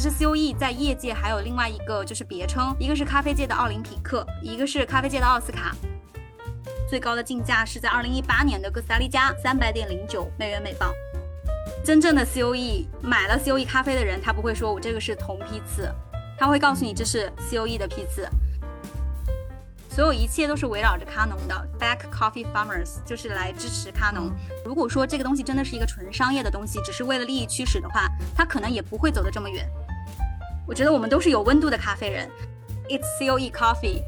其实 COE 在业界还有另外一个就是别称，一个是咖啡界的奥林匹克，一个是咖啡界的奥斯卡。最高的竞价是在二零一八年的哥斯达黎加三百点零九美元每磅。真正的 COE 买了 COE 咖啡的人，他不会说我这个是同批次，他会告诉你这是 COE 的批次。所有一切都是围绕着咖农的，Back Coffee Farmers 就是来支持咖农。如果说这个东西真的是一个纯商业的东西，只是为了利益驱使的话，它可能也不会走得这么远。我觉得我们都是有温度的咖啡人。It's COE Coffee。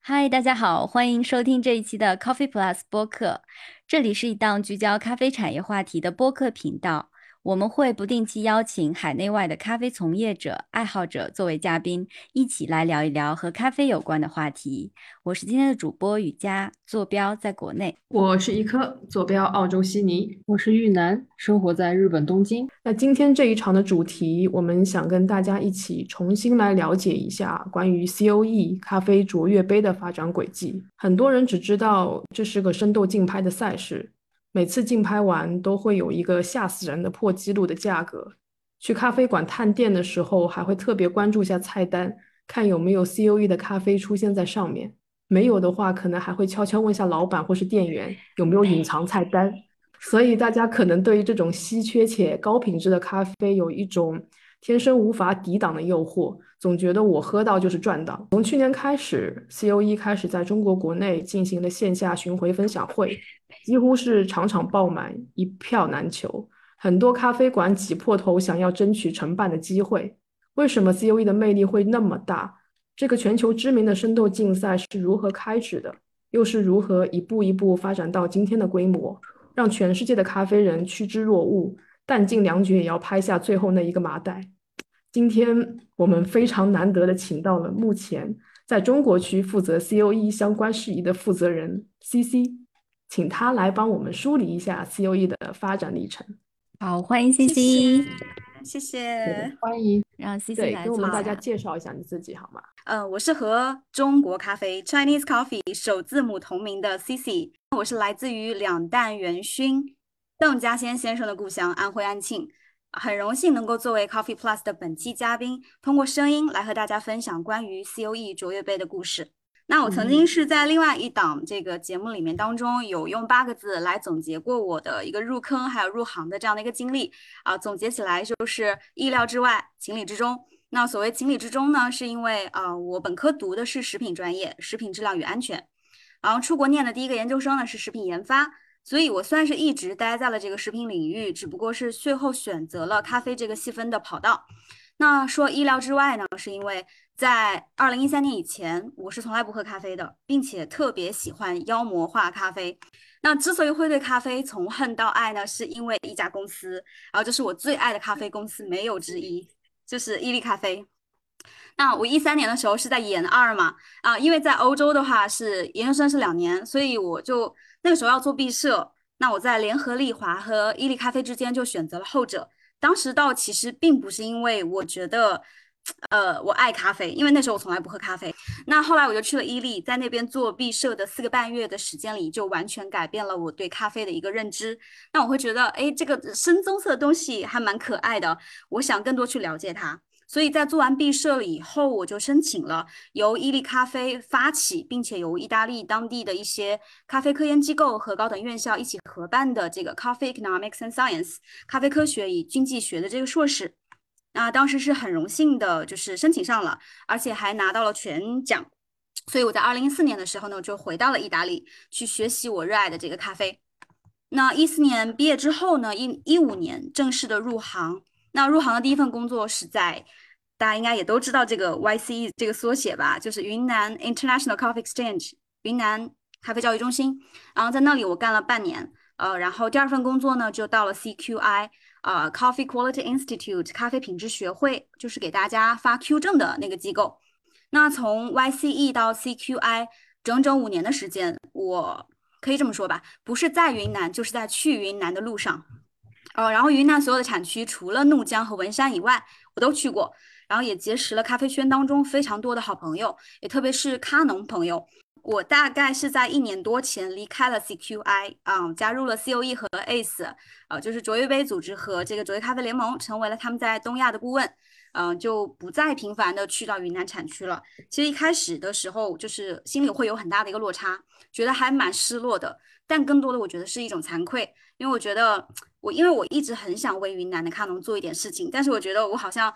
嗨，大家好，欢迎收听这一期的 Coffee Plus 播客。这里是一档聚焦咖啡产业话题的播客频道。我们会不定期邀请海内外的咖啡从业者、爱好者作为嘉宾，一起来聊一聊和咖啡有关的话题。我是今天的主播雨佳，坐标在国内；我是一颗，坐标澳洲悉尼；我是玉南，生活在日本东京。那今天这一场的主题，我们想跟大家一起重新来了解一下关于 COE 咖啡卓越杯的发展轨迹。很多人只知道这是个深度竞拍的赛事。每次竞拍完都会有一个吓死人的破纪录的价格。去咖啡馆探店的时候，还会特别关注一下菜单，看有没有 COE 的咖啡出现在上面。没有的话，可能还会悄悄问下老板或是店员有没有隐藏菜单。所以大家可能对于这种稀缺且高品质的咖啡有一种天生无法抵挡的诱惑，总觉得我喝到就是赚到。从去年开始，COE 开始在中国国内进行了线下巡回分享会。几乎是场场爆满，一票难求。很多咖啡馆挤破头想要争取承办的机会。为什么 COE 的魅力会那么大？这个全球知名的深度竞赛是如何开始的？又是如何一步一步发展到今天的规模，让全世界的咖啡人趋之若鹜，弹尽粮绝也要拍下最后那一个麻袋？今天我们非常难得的请到了目前在中国区负责 COE 相关事宜的负责人 CC。请他来帮我们梳理一下 COE 的发展历程。好，欢迎 CC，谢谢，欢迎，让 CC 来给我们大家介绍一下你自己好吗？呃，我是和中国咖啡 Chinese Coffee 首字母同名的 CC，我是来自于两弹元勋邓稼先先生的故乡安徽安庆，很荣幸能够作为 Coffee Plus 的本期嘉宾，通过声音来和大家分享关于 COE 卓越杯的故事。那我曾经是在另外一档这个节目里面当中，有用八个字来总结过我的一个入坑还有入行的这样的一个经历啊，总结起来就是意料之外，情理之中。那所谓情理之中呢，是因为啊，我本科读的是食品专业，食品质量与安全，然后出国念的第一个研究生呢是食品研发，所以我算是一直待在了这个食品领域，只不过是最后选择了咖啡这个细分的跑道。那说意料之外呢，是因为。在二零一三年以前，我是从来不喝咖啡的，并且特别喜欢妖魔化咖啡。那之所以会对咖啡从恨到爱呢，是因为一家公司，然后这是我最爱的咖啡公司，没有之一，就是伊利咖啡。那我一三年的时候是在研二嘛，啊，因为在欧洲的话是研究生是两年，所以我就那个时候要做毕设。那我在联合利华和伊利咖啡之间就选择了后者。当时倒其实并不是因为我觉得。呃，我爱咖啡，因为那时候我从来不喝咖啡。那后来我就去了伊利，在那边做毕设的四个半月的时间里，就完全改变了我对咖啡的一个认知。那我会觉得，哎，这个深棕色的东西还蛮可爱的，我想更多去了解它。所以在做完毕设了以后，我就申请了由伊利咖啡发起，并且由意大利当地的一些咖啡科研机构和高等院校一起合办的这个 Coffee Economics and Science 咖啡科学与经济学的这个硕士。那当时是很荣幸的，就是申请上了，而且还拿到了全奖。所以我在二零一四年的时候呢，就回到了意大利去学习我热爱的这个咖啡。那一四年毕业之后呢，一一五年正式的入行。那入行的第一份工作是在大家应该也都知道这个 YCE 这个缩写吧，就是云南 International Coffee Exchange 云南咖啡教育中心。然后在那里我干了半年，呃，然后第二份工作呢就到了 CQI。啊，Coffee Quality Institute 咖啡品质学会就是给大家发 Q 证的那个机构。那从 YCE 到 CQI 整整五年的时间，我可以这么说吧，不是在云南，就是在去云南的路上。哦，然后云南所有的产区，除了怒江和文山以外，我都去过，然后也结识了咖啡圈当中非常多的好朋友，也特别是咖农朋友。我大概是在一年多前离开了 CQI，啊，加入了 COE 和 ACE，呃，就是卓越杯组织和这个卓越咖啡联盟，成为了他们在东亚的顾问。嗯，就不再频繁的去到云南产区了。其实一开始的时候，就是心里会有很大的一个落差，觉得还蛮失落的。但更多的，我觉得是一种惭愧，因为我觉得我，因为我一直很想为云南的咖农做一点事情，但是我觉得我好像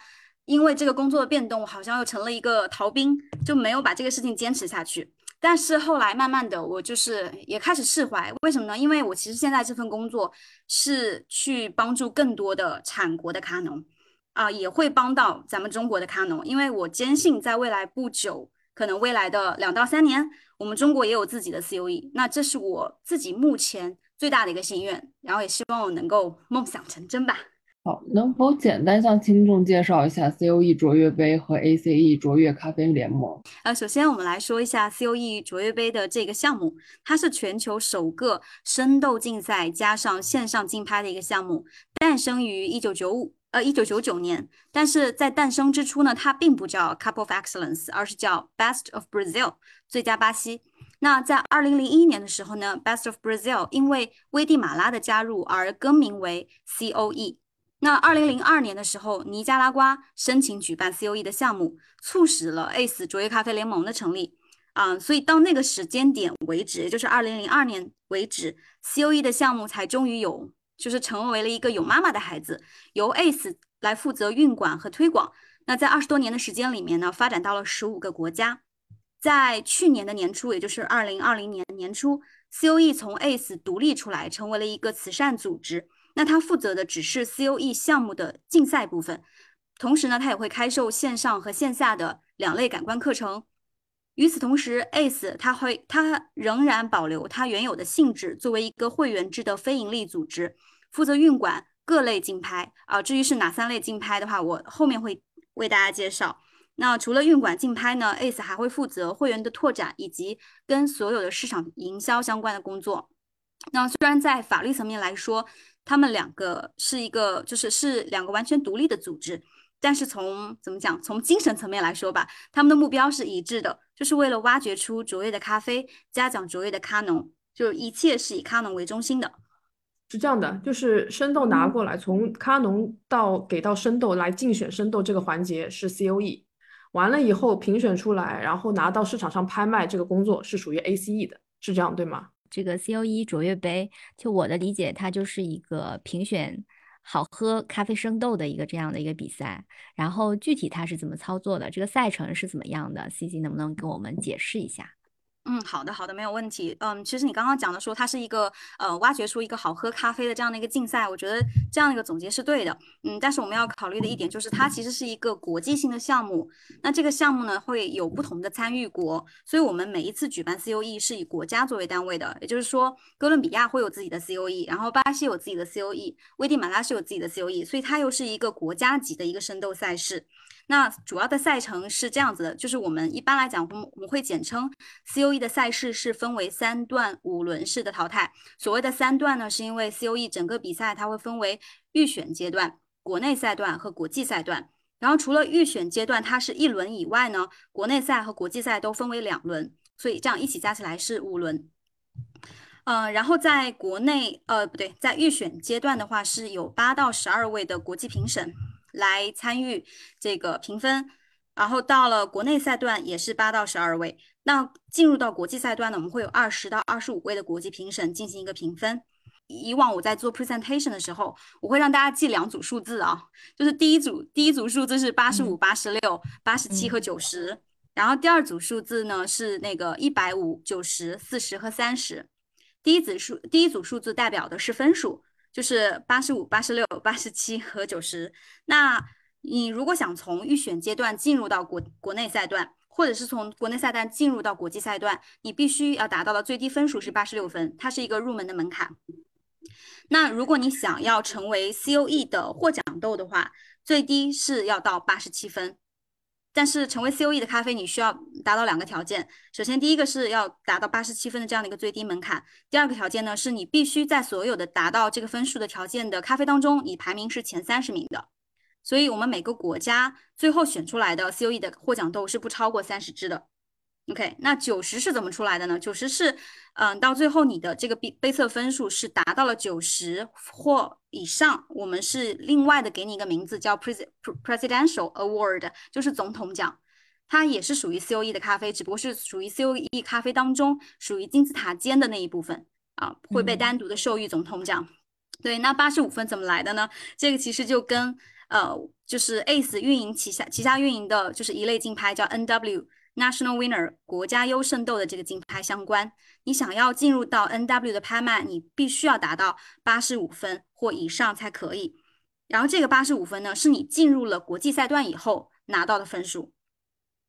因为这个工作的变动，好像又成了一个逃兵，就没有把这个事情坚持下去。但是后来慢慢的，我就是也开始释怀。为什么呢？因为我其实现在这份工作是去帮助更多的产国的咖农。啊，也会帮到咱们中国的咖农，因为我坚信在未来不久，可能未来的两到三年，我们中国也有自己的 COE。那这是我自己目前最大的一个心愿，然后也希望我能够梦想成真吧。好，能否简单向听众介绍一下 COE 卓越杯和 ACE 卓越咖啡联盟？呃，首先我们来说一下 COE 卓越杯的这个项目，它是全球首个生豆竞赛加上线上竞拍的一个项目，诞生于一九九五。呃，一九九九年，但是在诞生之初呢，它并不叫 Cup of Excellence，而是叫 Best of Brazil，最佳巴西。那在二零零一年的时候呢，Best of Brazil 因为危地马拉的加入而更名为 COE。那二零零二年的时候，尼加拉瓜申请举办 COE 的项目，促使了 ACE 卓越咖啡联盟的成立。啊，所以到那个时间点为止，也就是二零零二年为止，COE 的项目才终于有。就是成为了一个有妈妈的孩子，由 ACE 来负责运管和推广。那在二十多年的时间里面呢，发展到了十五个国家。在去年的年初，也就是二零二零年年初，COE 从 ACE 独立出来，成为了一个慈善组织。那他负责的只是 COE 项目的竞赛部分，同时呢，他也会开售线上和线下的两类感官课程。与此同时，ACE 它会它仍然保留它原有的性质，作为一个会员制的非营利组织，负责运管各类竞拍啊。至于是哪三类竞拍的话，我后面会为大家介绍。那除了运管竞拍呢，ACE 还会负责会员的拓展以及跟所有的市场营销相关的工作。那虽然在法律层面来说，他们两个是一个就是是两个完全独立的组织。但是从怎么讲，从精神层面来说吧，他们的目标是一致的，就是为了挖掘出卓越的咖啡，嘉奖卓越的咖农，就是一切是以咖农为中心的。是这样的，就是生豆拿过来，从咖农到给到生豆来竞选生豆这个环节是 COE，完了以后评选出来，然后拿到市场上拍卖这个工作是属于 ACE 的，是这样对吗？这个 COE 卓越杯，就我的理解，它就是一个评选。好喝咖啡生豆的一个这样的一个比赛，然后具体它是怎么操作的？这个赛程是怎么样的？C C 能不能给我们解释一下？嗯，好的，好的，没有问题。嗯，其实你刚刚讲的说它是一个呃挖掘出一个好喝咖啡的这样的一个竞赛，我觉得这样的一个总结是对的。嗯，但是我们要考虑的一点就是它其实是一个国际性的项目。那这个项目呢会有不同的参与国，所以我们每一次举办 COE 是以国家作为单位的。也就是说，哥伦比亚会有自己的 COE，然后巴西有自己的 COE，危地马拉是有自己的 COE，所以它又是一个国家级的一个生豆赛事。那主要的赛程是这样子的，就是我们一般来讲，我们我们会简称 COE 的赛事是分为三段五轮式的淘汰。所谓的三段呢，是因为 COE 整个比赛它会分为预选阶段、国内赛段和国际赛段。然后除了预选阶段它是一轮以外呢，国内赛和国际赛都分为两轮，所以这样一起加起来是五轮。嗯，然后在国内，呃，不对，在预选阶段的话是有八到十二位的国际评审。来参与这个评分，然后到了国内赛段也是八到十二位。那进入到国际赛段呢，我们会有二十到二十五位的国际评审进行一个评分。以往我在做 presentation 的时候，我会让大家记两组数字啊，就是第一组第一组数字是八十五、八十六、八十七和九十，然后第二组数字呢是那个一百五、九十、四十和三十。第一组数第一组数字代表的是分数。就是八十五、八十六、八十七和九十。那你如果想从预选阶段进入到国国内赛段，或者是从国内赛段进入到国际赛段，你必须要达到的最低分数是八十六分，它是一个入门的门槛。那如果你想要成为 COE 的获奖豆的话，最低是要到八十七分。但是成为 COE 的咖啡，你需要达到两个条件。首先，第一个是要达到八十七分的这样的一个最低门槛；第二个条件呢，是你必须在所有的达到这个分数的条件的咖啡当中，你排名是前三十名的。所以，我们每个国家最后选出来的 COE 的获奖豆是不超过三十支的。OK，那九十是怎么出来的呢？九十是，嗯，到最后你的这个杯杯测分数是达到了九十或以上，我们是另外的给你一个名字叫 Pres Presidential Award，就是总统奖。它也是属于 COE 的咖啡，只不过是属于 COE 咖啡当中属于金字塔尖的那一部分啊，会被单独的授予总统奖。对，那八十五分怎么来的呢？这个其实就跟呃，就是 ACE 运营旗下旗下运营的就是一类竞拍叫 NW。National Winner 国家优胜斗的这个竞拍相关，你想要进入到 NW 的拍卖，你必须要达到八十五分或以上才可以。然后这个八十五分呢，是你进入了国际赛段以后拿到的分数。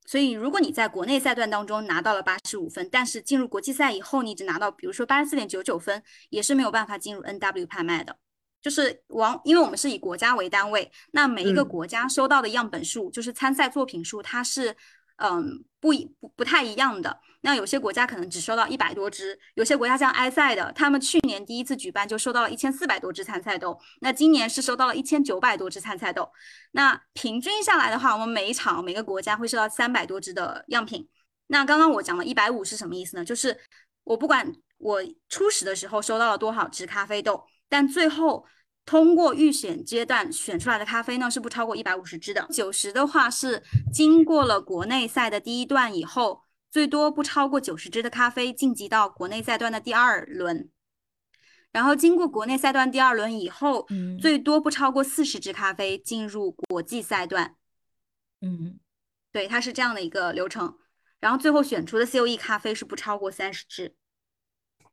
所以如果你在国内赛段当中拿到了八十五分，但是进入国际赛以后，你只拿到比如说八十四点九九分，也是没有办法进入 NW 拍卖的。就是往，因为我们是以国家为单位，那每一个国家收到的样本数，就是参赛作品数，它是。嗯，不一不不太一样的。那有些国家可能只收到一百多只，有些国家像埃塞的，他们去年第一次举办就收到了一千四百多只参赛豆，那今年是收到了一千九百多只参赛豆。那平均下来的话，我们每一场每个国家会收到三百多只的样品。那刚刚我讲了一百五是什么意思呢？就是我不管我初始的时候收到了多少只咖啡豆，但最后。通过预选阶段选出来的咖啡呢，是不超过一百五十支的。九十的话是经过了国内赛的第一段以后，最多不超过九十支的咖啡晋级到国内赛段的第二轮。然后经过国内赛段第二轮以后，嗯，最多不超过四十支咖啡进入国际赛段。嗯，对，它是这样的一个流程。然后最后选出的 COE 咖啡是不超过三十支。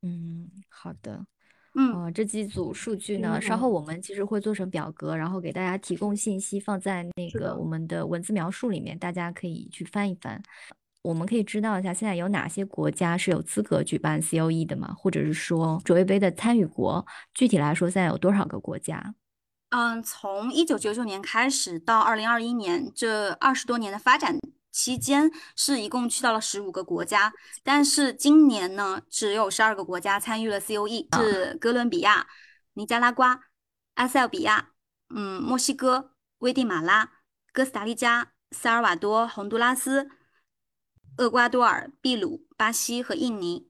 嗯，好的。嗯，这几组数据呢，稍后我们其实会做成表格，然后给大家提供信息，放在那个我们的文字描述里面，大家可以去翻一翻。我们可以知道一下，现在有哪些国家是有资格举办 COE 的吗？或者是说卓越杯的参与国，具体来说现在有多少个国家？嗯，从一九九九年开始到二零二一年这二十多年的发展。期间是一共去到了十五个国家，但是今年呢，只有十二个国家参与了 COE，是哥伦比亚、尼加拉瓜、埃塞俄比亚、嗯，墨西哥、危地马拉、哥斯达黎加、萨尔瓦多、洪都拉斯、厄瓜多尔、秘鲁、巴西和印尼。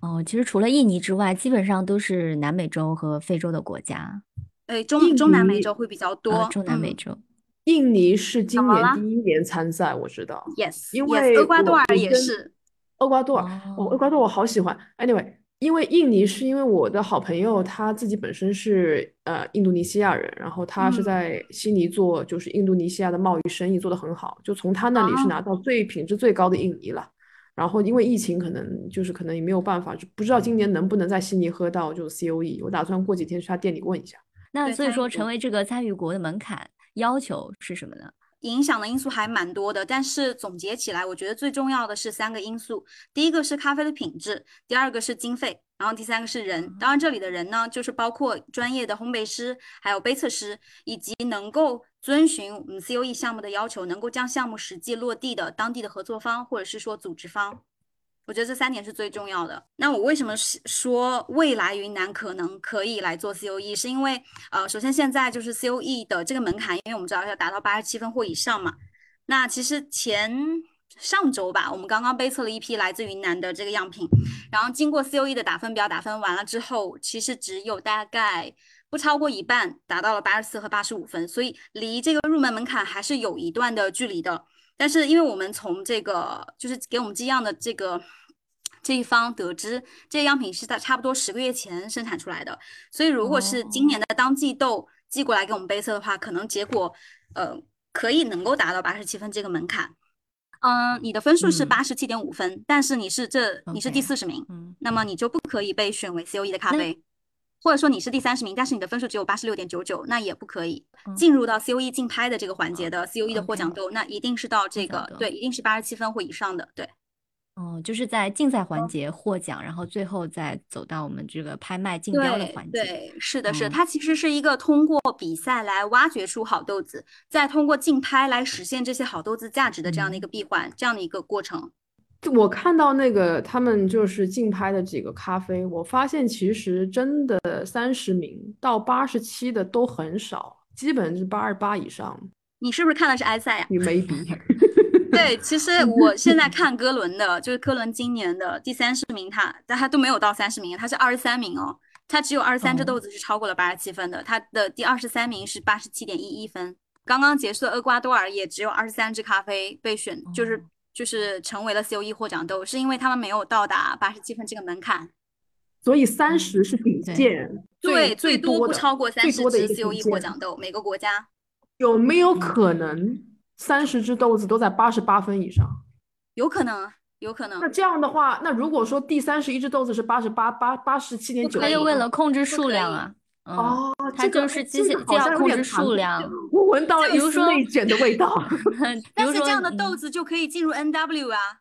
哦，其实除了印尼之外，基本上都是南美洲和非洲的国家。对，中中南美洲会比较多。中南美洲。印尼是今年第一年参赛，我知道。Yes，因为厄瓜多尔也是。厄瓜多尔，哦，厄瓜多尔我好喜欢。Anyway，因为印尼是因为我的好朋友他自己本身是呃印度尼西亚人，然后他是在悉尼做就是印度尼西亚的贸易生意做得很好，就从他那里是拿到最品质最高的印尼了。然后因为疫情可能就是可能也没有办法，就不知道今年能不能在悉尼喝到就是 COE。我打算过几天去他店里问一下。那所以说成为这个参与国的门槛。要求是什么呢？影响的因素还蛮多的，但是总结起来，我觉得最重要的是三个因素。第一个是咖啡的品质，第二个是经费，然后第三个是人。当然，这里的人呢，就是包括专业的烘焙师，还有杯测师，以及能够遵循我们 COE 项目的要求，能够将项目实际落地的当地的合作方，或者是说组织方。我觉得这三点是最重要的。那我为什么说未来云南可能可以来做 COE？是因为呃，首先现在就是 COE 的这个门槛，因为我们知道要达到八十七分或以上嘛。那其实前上周吧，我们刚刚杯测了一批来自云南的这个样品，然后经过 COE 的打分表打分完了之后，其实只有大概不超过一半达到了八十四和八十五分，所以离这个入门门槛还是有一段的距离的。但是，因为我们从这个就是给我们寄样的这个这一方得知，这个样品是在差不多十个月前生产出来的，所以如果是今年的当季豆寄过来给我们杯测的话，可能结果呃可以能够达到八十七分这个门槛。嗯，你的分数是八十七点五分，但是你是这你是第四十名，那么你就不可以被选为 COE 的咖啡。或者说你是第三十名，但是你的分数只有八十六点九九，那也不可以进入到 COE 竞拍的这个环节的 COE 的获奖豆，那一定是到这个对，一定是八十七分或以上的，对。哦，就是在竞赛环节获奖，然后最后再走到我们这个拍卖竞标的环节。对，是的，是它其实是一个通过比赛来挖掘出好豆子，再通过竞拍来实现这些好豆子价值的这样的一个闭环，这样的一个过程。我看到那个他们就是竞拍的几个咖啡，我发现其实真的三十名到八十七的都很少，基本是八十八以上。你是不是看的是埃塞呀？你没比。对，其实我现在看哥伦的，就是哥伦今年的第三十名，他但他都没有到三十名，他是二十三名哦，他只有二十三只豆子是超过了八十七分的，他的第二十三名是八十七点一一分。刚刚结束的厄瓜多尔也只有二十三只咖啡被选，就是就是成为了 COE 获奖豆，是因为他们没有到达八十七分这个门槛。所以三十是底线，对，最多不超过三十最多的 COE 获奖豆，每个国家有没有可能三十只豆子都在八十八分以上？有可能，有可能那。这样的话，那如果说第三十一只豆子是八十八八八十七点九，可以为了控制数量啊。嗯，哦，它这就是这个既既要控制数量，我闻到了一丝比如说内卷的味道。但是这样的豆嗯子就可以进入 NW 啊。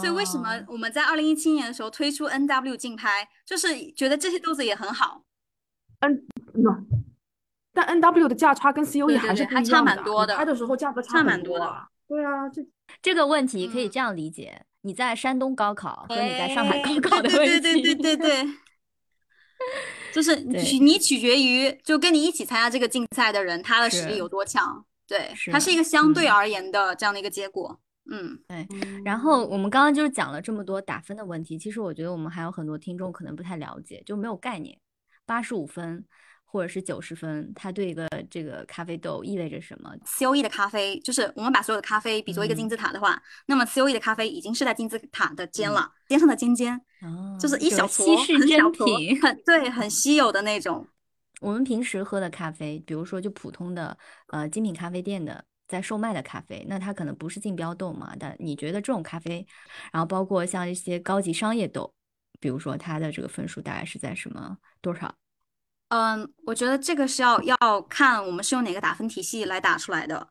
所以为什么哦我们在二零一七年的时候推出 NW 竞拍，就是觉得这些豆子也很好。嗯但 N W 的价差跟 C O E 还是还差蛮多的你拍的时候价格差蛮多的。对啊，这这个问题可以嗯这样理解：你在山东高考和你在上海高哎考的问题，对对对对对对，就是 对取你取决于就跟你一起参加这个竞赛的人，他的实力有多强。对，是它是一个相对嗯而言的这样的一个结果。嗯，对然后我们刚刚就是讲了这么多打分的问题，其实我觉得我们还有很多听众可能不太了解，就没有概念，八十五分或者是九十分，它对一个这个咖啡豆意味着什么？COE 的咖啡，就是我们把所有的咖啡比作一个金嗯字塔的话，那么 COE 的咖啡已经是在金字塔的尖了，尖上的尖尖，哦就是一小稀坨，世珍很小坨品。很对，很稀有的那种。我们平时喝的咖啡，比如说就普通的呃精品咖啡店的在售卖的咖啡，那它可能不是竞标豆嘛，但你觉得这种咖啡，然后包括像一些高级商业豆，比如说它的这个分数大概是在什么多少？嗯，我觉得这个是要要看我们是用哪个打分体系来打出来的，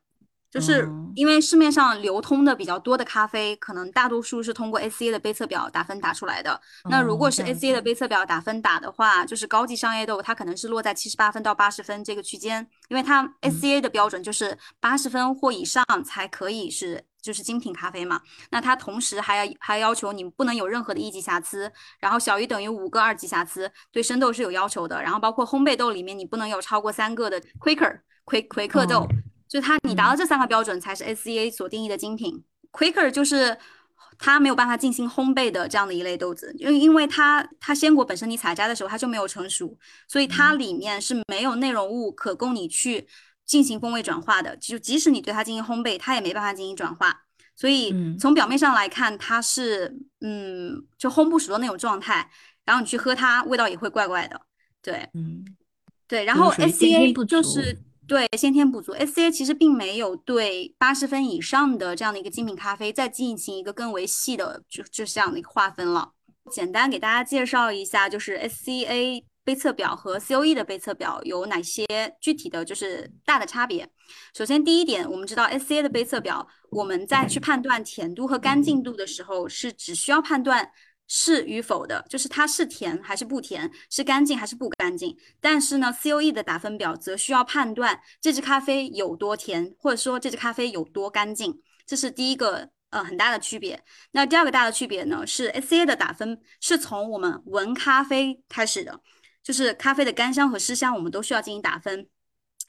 就是哦。因为市面上流通的比较多的咖啡，可能大多数是通过 ACA 的杯测表打分打出来的。那如果是 ACA 的子。杯测表打分打的话，就是高级商业豆，它可能是落在七十八分到八十分这个区间，因为它嗯。ACA 的标准就是八十分或以上才可以是就是精品咖啡嘛。那它同时还要还要求你不能有任何的一级瑕疵，然后小于等于五个二级瑕疵，对生豆是有要求的。然后包括烘焙豆里面你不能有超过三个的 Quaker 葵葵克豆，哦就是它你达到这三个标准才是 SCA 所定义的精品。Quaker 就是它没有办法进行烘焙的这样的一类豆子，因为因为它它鲜果本身你采摘的时候它就没有成熟，所以它里面是没有内容物可供你去进行风味转化的。就即使你对它进行烘焙，它也没办法进行转化。所以嗯从表面上来看，它是嗯就烘不熟的那种状态，然后你去喝它，味道也会怪怪的。对嗯，对，然后就是属于先天 SCA 不就是对先天不足，SCA 其实并没有对八十分以上的这样的一个精品咖啡再进行一个更为细的就就这样的一个划分了。简单给大家介绍一下，就是 SCA 杯测表和 COE 的杯测表有哪些具体的就是大的差别。首先，第一点，我们知道 SCA 的杯测表，我们在去判断甜度和干净度的时候，是只需要判断是与否的，就是它是甜还是不甜，是干净还是不干净。但是呢，COE 的打分表则需要判断这支咖啡有多甜，或者说这支咖啡有多干净，这是第一个呃很大的区别。那第二个大的区别呢，是 SCA 的打分是从我们闻咖啡开始的，就是咖啡的干香和湿香，我们都需要进行打分。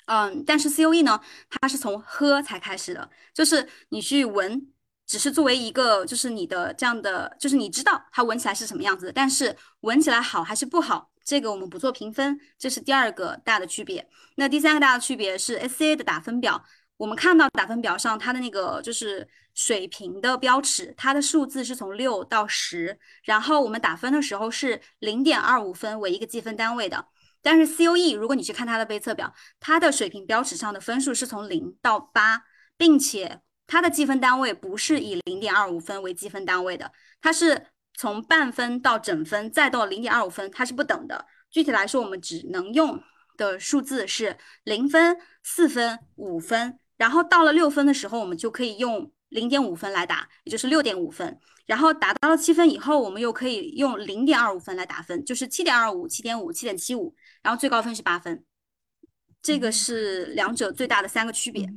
嗯，但是 COE 呢，它是从喝才开始的，就是你去闻，只是作为一个，就是你的这样的，就是你知道它闻起来是什么样子的，但是闻起来好还是不好，这个我们不做评分，这是第二个大的区别。那第三个大的区别是 SCA 的打分表，我们看到打分表上它的那个就是水平的标尺，它的数字是从六到十，然后我们打分的时候是零点二五分为一个计分单位的。但是 COE 如果你去看它的背测表，它的水平标尺上的分数是从零到八，并且它的计分单位不是以零点二五分为积分单位的，它是从半分到整分再到零点二五分，它是不等的。具体来说，我们只能用的数字是零分、四分、五分，然后到了六分的时候，我们就可以用零点五分来打，也就是六点五分。然后达到了七分以后，我们又可以用零点二五分来打分，就是七点二五、七点五、七点七五，然后最高分是八分。这个是两者最大的三个区别。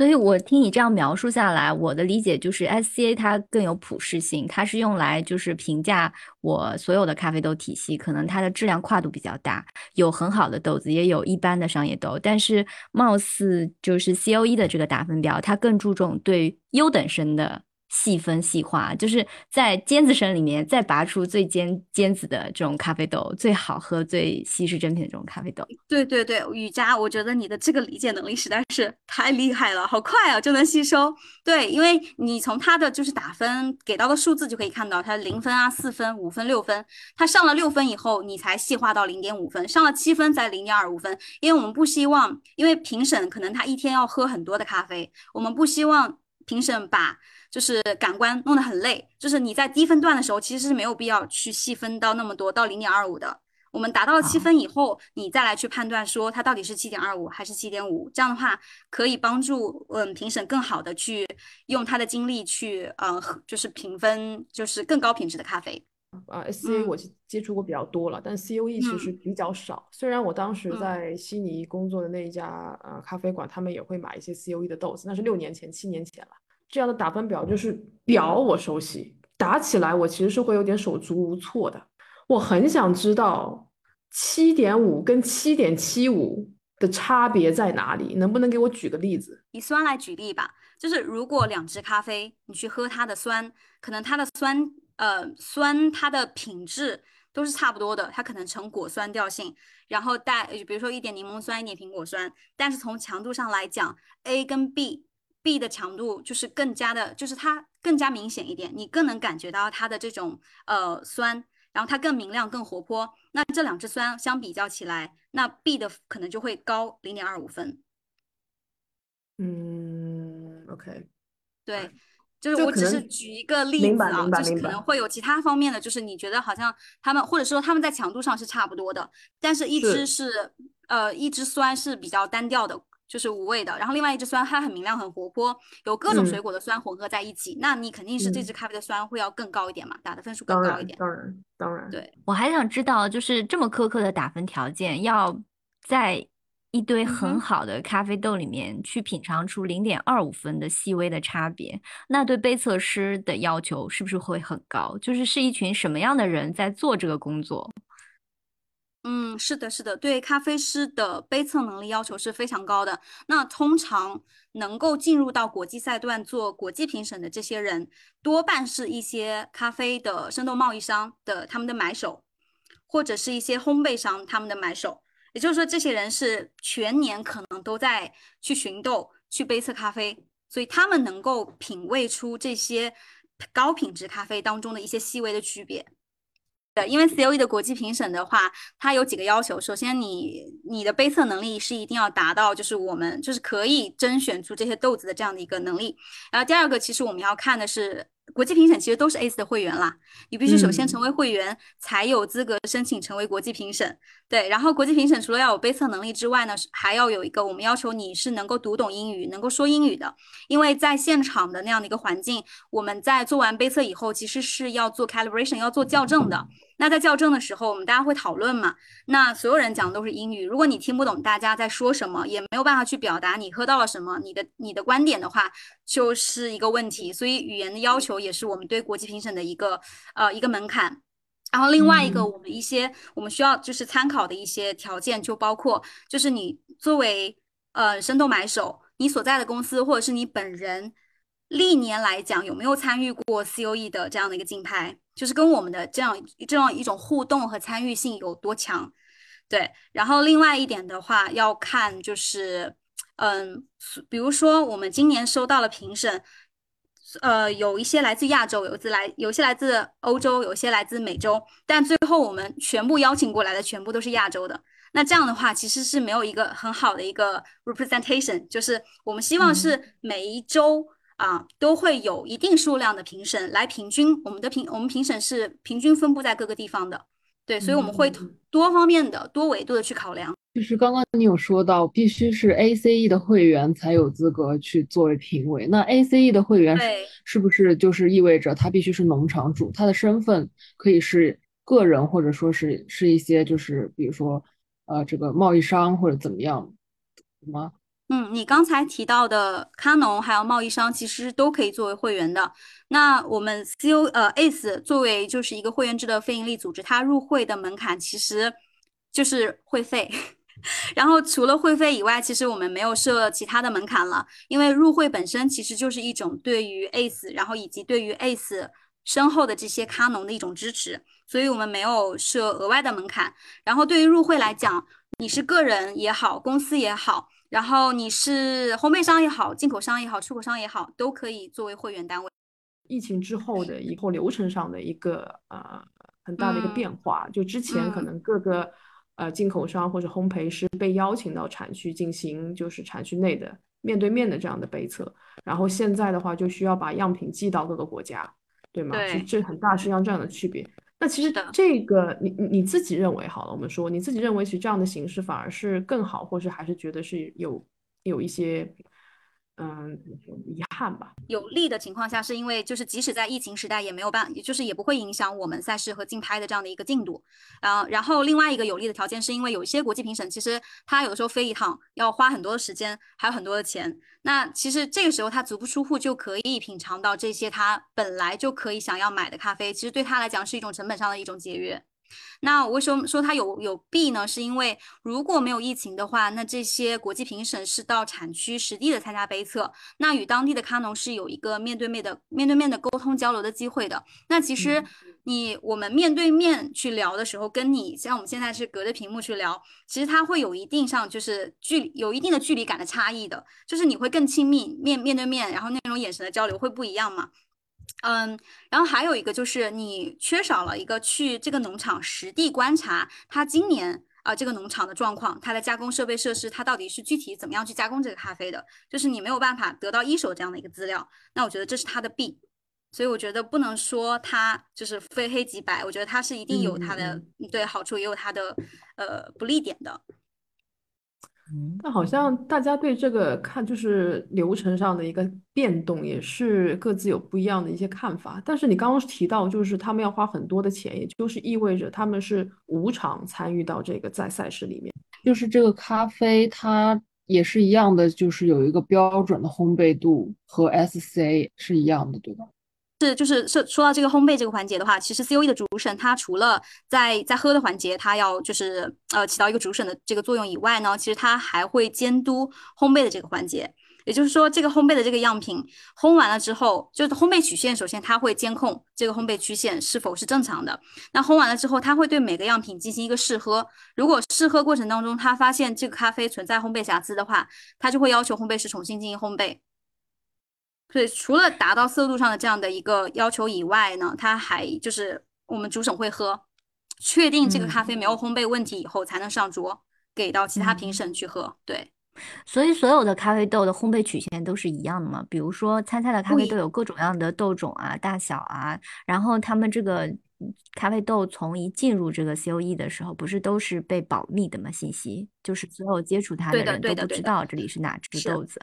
所以我听你这样描述下来，我的理解就是 SCA 它更有普适性，它是用来就是评价我所有的咖啡豆体系，可能它的质量跨度比较大，有很好的豆子，也有一般的商业豆，但是貌似就是 COE 的这个打分表，它更注重对优等生的。细分细化，就是在尖子生里面再拔出最尖尖子的这种咖啡豆，最好喝、最稀释珍品的这种咖啡豆。对对对，雨佳，我觉得你的这个理解能力实在是太厉害了，好快啊就能吸收。对，因为你从它的就是打分给到的数字就可以看到，它零分啊、四分、五分、六分，它上了六分以后，你才细化到零点五分，上了七分才零点二五分。因为我们不希望，因为评审可能他一天要喝很多的咖啡，我们不希望评审把。就是感官弄得很累，就是你在低分段的时候，其实是没有必要去细分到那么多，到零点二五的。我们达到了七分以后，你再来去判断说它到底是七点二五还是七点五，这样的话可以帮助嗯评审更好的去用他的精力去呃就是评分，就是更高品质的咖啡。啊，SCA 我接触过比较多了，但 COE 其实比较少。虽然我当时在悉尼工作的那一家呃咖啡馆，他们也会买一些 COE 的豆子，那是六年前、七年前了。这样的打分表就是表，我熟悉，打起来我其实是会有点手足无措的。我很想知道七点五跟七点七五的差别在哪里，能不能给我举个例子？以酸来举例吧，就是如果两支咖啡你去喝它的酸，可能它的酸，呃，酸它的品质都是差不多的，它可能呈果酸调性，然后带，比如说一点柠檬酸，一点苹果酸，但是从强度上来讲，A 跟 B。B 的强度就是更加的，就是它更加明显一点，你更能感觉到它的这种呃酸，然后它更明亮、更活泼。那这两支酸相比较起来，那 B 的可能就会高零点二五分。嗯，OK，对，就是我只是举一个例子啊，就是可能会有其他方面的，就是你觉得好像他们或者说他们在强度上是差不多的，但是一支是呃一支酸是比较单调的。就是无味的，然后另外一支酸它很明亮很活泼，有各种水果的酸混合在一起，那你肯定是这支咖啡的酸会要更高一点嘛，打的分数更高一点。当然，当然，对我还想知道，就是这么苛刻的打分条件，要在一堆很好的咖啡豆里面去品尝出零点二五分的细微的差别，那对杯测师的要求是不是会很高？就是是一群什么样的人在做这个工作？嗯，是的，是的，对咖啡师的杯测能力要求是非常高的。那通常能够进入到国际赛段做国际评审的这些人，多半是一些咖啡的生豆贸易商的他们的买手，或者是一些烘焙商他们的买手。也就是说，这些人是全年可能都在去寻豆、去杯测咖啡，所以他们能够品味出这些高品质咖啡当中的一些细微的区别。对，因为 COE 的国际评审的话，它有几个要求。首先，你你的杯测能力是一定要达到，就是我们就是可以甄选出这些豆子的这样的一个能力。然后第二个，其实我们要看的是。国际评审其实都是 ACE 的会员啦，你必须首先成为会员，才有资格申请成为国际评审。对，然后国际评审除了要有杯测能力之外呢，还要有一个我们要求你是能够读懂英语，能够说英语的。因为在现场的那样的一个环境，我们在做完杯测以后，其实是要做 calibration，要做校正的。那在校正的时候，我们大家会讨论嘛？那所有人讲的都是英语，如果你听不懂大家在说什么，也没有办法去表达你喝到了什么，你的你的观点的话，就是一个问题。所以语言的要求也是我们对国际评审的一个呃一个门槛。然后另外一个，我们一些我们需要就是参考的一些条件，就包括就是你作为呃生豆买手，你所在的公司或者是你本人历年来讲有没有参与过 COE 的这样的一个竞拍。就是跟我们的这样这样一种互动和参与性有多强，对。然后另外一点的话，要看就是，嗯，比如说我们今年收到了评审，呃，有一些来自亚洲，有自来，有些来自欧洲，有些来自美洲，但最后我们全部邀请过来的全部都是亚洲的。那这样的话，其实是没有一个很好的一个 representation，就是我们希望是每一周。啊，都会有一定数量的评审来平均我们的评，我们评审是平均分布在各个地方的，对，所以我们会多方面的、多维度的去考量。就是刚刚你有说到，必须是 ACE 的会员才有资格去作为评委。那 ACE 的会员是不是就是意味着他必须是农场主？他的身份可以是个人，或者说是是一些就是比如说呃这个贸易商或者怎么样？什么？嗯，你刚才提到的卡农还有贸易商，其实都可以作为会员的。那我们 C O 呃 ACE 作为就是一个会员制的非营利组织，它入会的门槛其实就是会费。然后除了会费以外，其实我们没有设其他的门槛了，因为入会本身其实就是一种对于 ACE，然后以及对于 ACE 身后的这些卡农的一种支持，所以我们没有设额外的门槛。然后对于入会来讲，你是个人也好，公司也好。然后你是烘焙商也好，进口商也好，出口商也好，都可以作为会员单位。疫情之后的以后流程上的一个呃很大的一个变化，就之前可能各个呃进口商或者烘焙师被邀请到产区进行就是产区内的面对面的这样的杯测，然后现在的话就需要把样品寄到各个国家，对吗？对，这很大是像这样的区别。那其实这个你你自己认为好了，我们说你自己认为其实这样的形式反而是更好，或是还是觉得是有有一些。嗯，遗憾吧。有利的情况下，是因为就是即使在疫情时代，也没有办，就是也不会影响我们赛事和竞拍的这样的一个进度。啊，然后另外一个有利的条件，是因为有一些国际评审，其实他有的时候飞一趟要花很多的时间，还有很多的钱。那其实这个时候他足不出户就可以品尝到这些他本来就可以想要买的咖啡，其实对他来讲是一种成本上的一种节约。那我为什么说它有有弊呢？是因为如果没有疫情的话，那这些国际评审是到产区实地的参加杯测，那与当地的咖农是有一个面对面的面对面的沟通交流的机会的。那其实你我们面对面去聊的时候，跟你像我们现在是隔着屏幕去聊，其实它会有一定上就是距有一定的距离感的差异的，就是你会更亲密面面对面，然后那种眼神的交流会不一样嘛。嗯，然后还有一个就是你缺少了一个去这个农场实地观察它今年啊这个农场的状况，它的加工设备设施，它到底是具体怎么样去加工这个咖啡的，就是你没有办法得到一手这样的一个资料。那我觉得这是它的弊，所以我觉得不能说它就是非黑即白，我觉得它是一定有它的对好处，也有它的呃不利点的。那好像大家对这个看就是流程上的一个变动，也是各自有不一样的一些看法。但是你刚刚提到，就是他们要花很多的钱，也就是意味着他们是无偿参与到这个在赛事里面。就是这个咖啡，它也是一样的，就是有一个标准的烘焙度和 SCA 是一样的，对吧？是，就是说说到这个烘焙这个环节的话，其实 C O E 的主审他除了在在喝的环节，他要就是呃起到一个主审的这个作用以外呢，其实他还会监督烘焙的这个环节。也就是说，这个烘焙的这个样品烘完了之后，就是烘焙曲线，首先他会监控这个烘焙曲线是否是正常的。那烘完了之后，他会对每个样品进行一个试喝。如果试喝过程当中他发现这个咖啡存在烘焙瑕疵的话，他就会要求烘焙师重新进行烘焙。对，除了达到色度上的这样的一个要求以外呢，它还就是我们主审会喝，确定这个咖啡没有烘焙问题以后，才能上桌给到其他评审去喝。对，所以所有的咖啡豆的烘焙曲线都是一样的嘛？比如说参赛的咖啡豆有各种各样的豆种啊、大小啊，然后他们这个咖啡豆从一进入这个 C O E 的时候，不是都是被保密的吗？信息就是所有接触它的人都不知道这里是哪只豆子。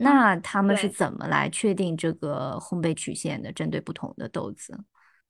那他们是怎么来确定这个烘焙曲线的？针对不同的豆子？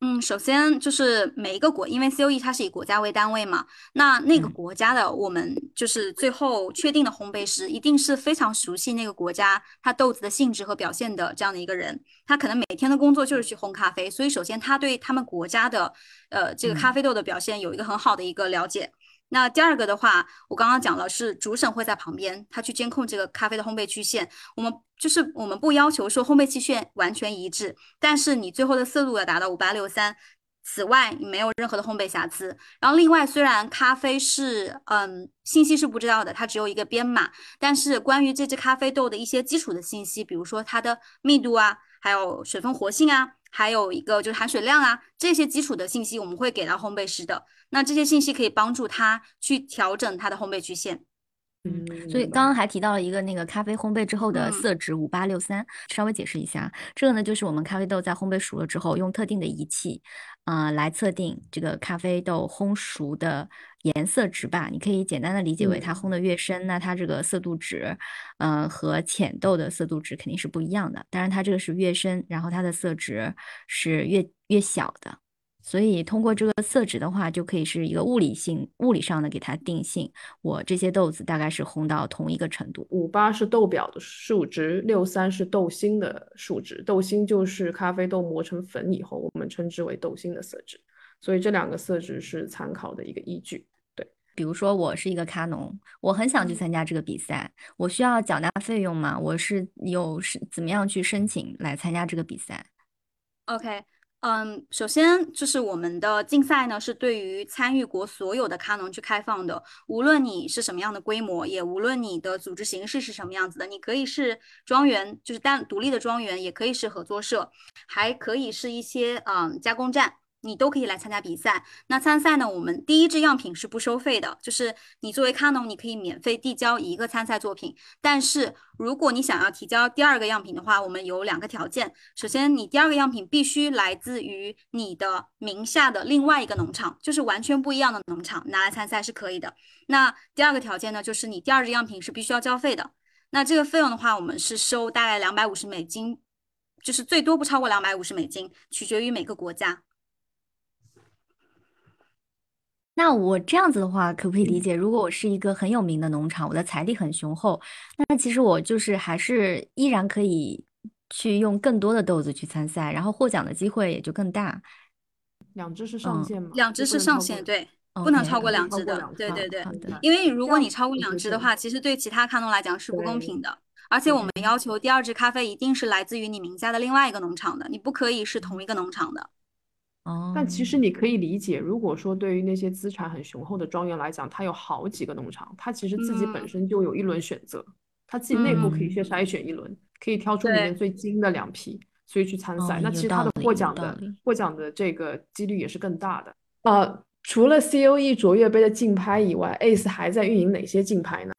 嗯，首先就是每一个国，因为 C O E 它是以国家为单位嘛，那那个国家的我们就是最后确定的烘焙师，一定是非常熟悉那个国家它豆子的性质和表现的这样的一个人。他可能每天的工作就是去烘咖啡，所以首先他对他们国家的呃这个咖啡豆的表现有一个很好的一个了解。那第二个的话，我刚刚讲了，是主审会在旁边，他去监控这个咖啡的烘焙曲线。我们就是我们不要求说烘焙曲线完全一致，但是你最后的色度要达到五八六三。此外，你没有任何的烘焙瑕疵。然后另外，虽然咖啡是嗯信息是不知道的，它只有一个编码，但是关于这只咖啡豆的一些基础的信息，比如说它的密度啊，还有水分活性啊。还有一个就是含水量啊，这些基础的信息我们会给到烘焙师的。那这些信息可以帮助他去调整他的烘焙曲线。嗯，所以刚刚还提到了一个那个咖啡烘焙之后的色值五八六三，稍微解释一下，这个呢就是我们咖啡豆在烘焙熟了之后，用特定的仪器，呃，来测定这个咖啡豆烘熟的颜色值吧。你可以简单的理解为它烘的越深，那它这个色度值，呃，和浅豆的色度值肯定是不一样的。当然它这个是越深，然后它的色值是越越小的。所以通过这个色值的话，就可以是一个物理性、物理上的给它定性。我这些豆子大概是烘到同一个程度。五八是豆表的数值，六三是豆心的数值。豆心就是咖啡豆磨成粉以后，我们称之为豆心的色值。所以这两个色值是参考的一个依据。对，比如说我是一个咖农，我很想去参加这个比赛，我需要缴纳费用吗？我是有是怎么样去申请来参加这个比赛？OK。嗯，首先就是我们的竞赛呢，是对于参与国所有的咖农去开放的。无论你是什么样的规模，也无论你的组织形式是什么样子的，你可以是庄园，就是单独立的庄园，也可以是合作社，还可以是一些嗯加工站。你都可以来参加比赛。那参赛呢？我们第一支样品是不收费的，就是你作为卡农，你可以免费递交一个参赛作品。但是如果你想要提交第二个样品的话，我们有两个条件。首先，你第二个样品必须来自于你的名下的另外一个农场，就是完全不一样的农场，拿来参赛是可以的。那第二个条件呢，就是你第二支样品是必须要交费的。那这个费用的话，我们是收大概两百五十美金，就是最多不超过两百五十美金，取决于每个国家。那我这样子的话，可不可以理解？如果我是一个很有名的农场，我的财力很雄厚，那其实我就是还是依然可以去用更多的豆子去参赛，然后获奖的机会也就更大。两只是上限吗？两只是上限，对，不能超过两只的。对对对，因为如果你超过两只的话，其实对其他咖农来讲是不公平的。而且我们要求第二支咖啡一定是来自于你名下的另外一个农场的，你不可以是同一个农场的。但其实你可以理解，如果说对于那些资产很雄厚的庄园来讲，它有好几个农场，它其实自己本身就有一轮选择，他自己内部可以先筛选一轮，可以挑出里面最精的两批，所以去参赛。那其实他的获奖的获奖的这个几率也是更大的。呃，除了 COE 卓越杯的竞拍以外，ACE 还在运营哪些竞拍呢？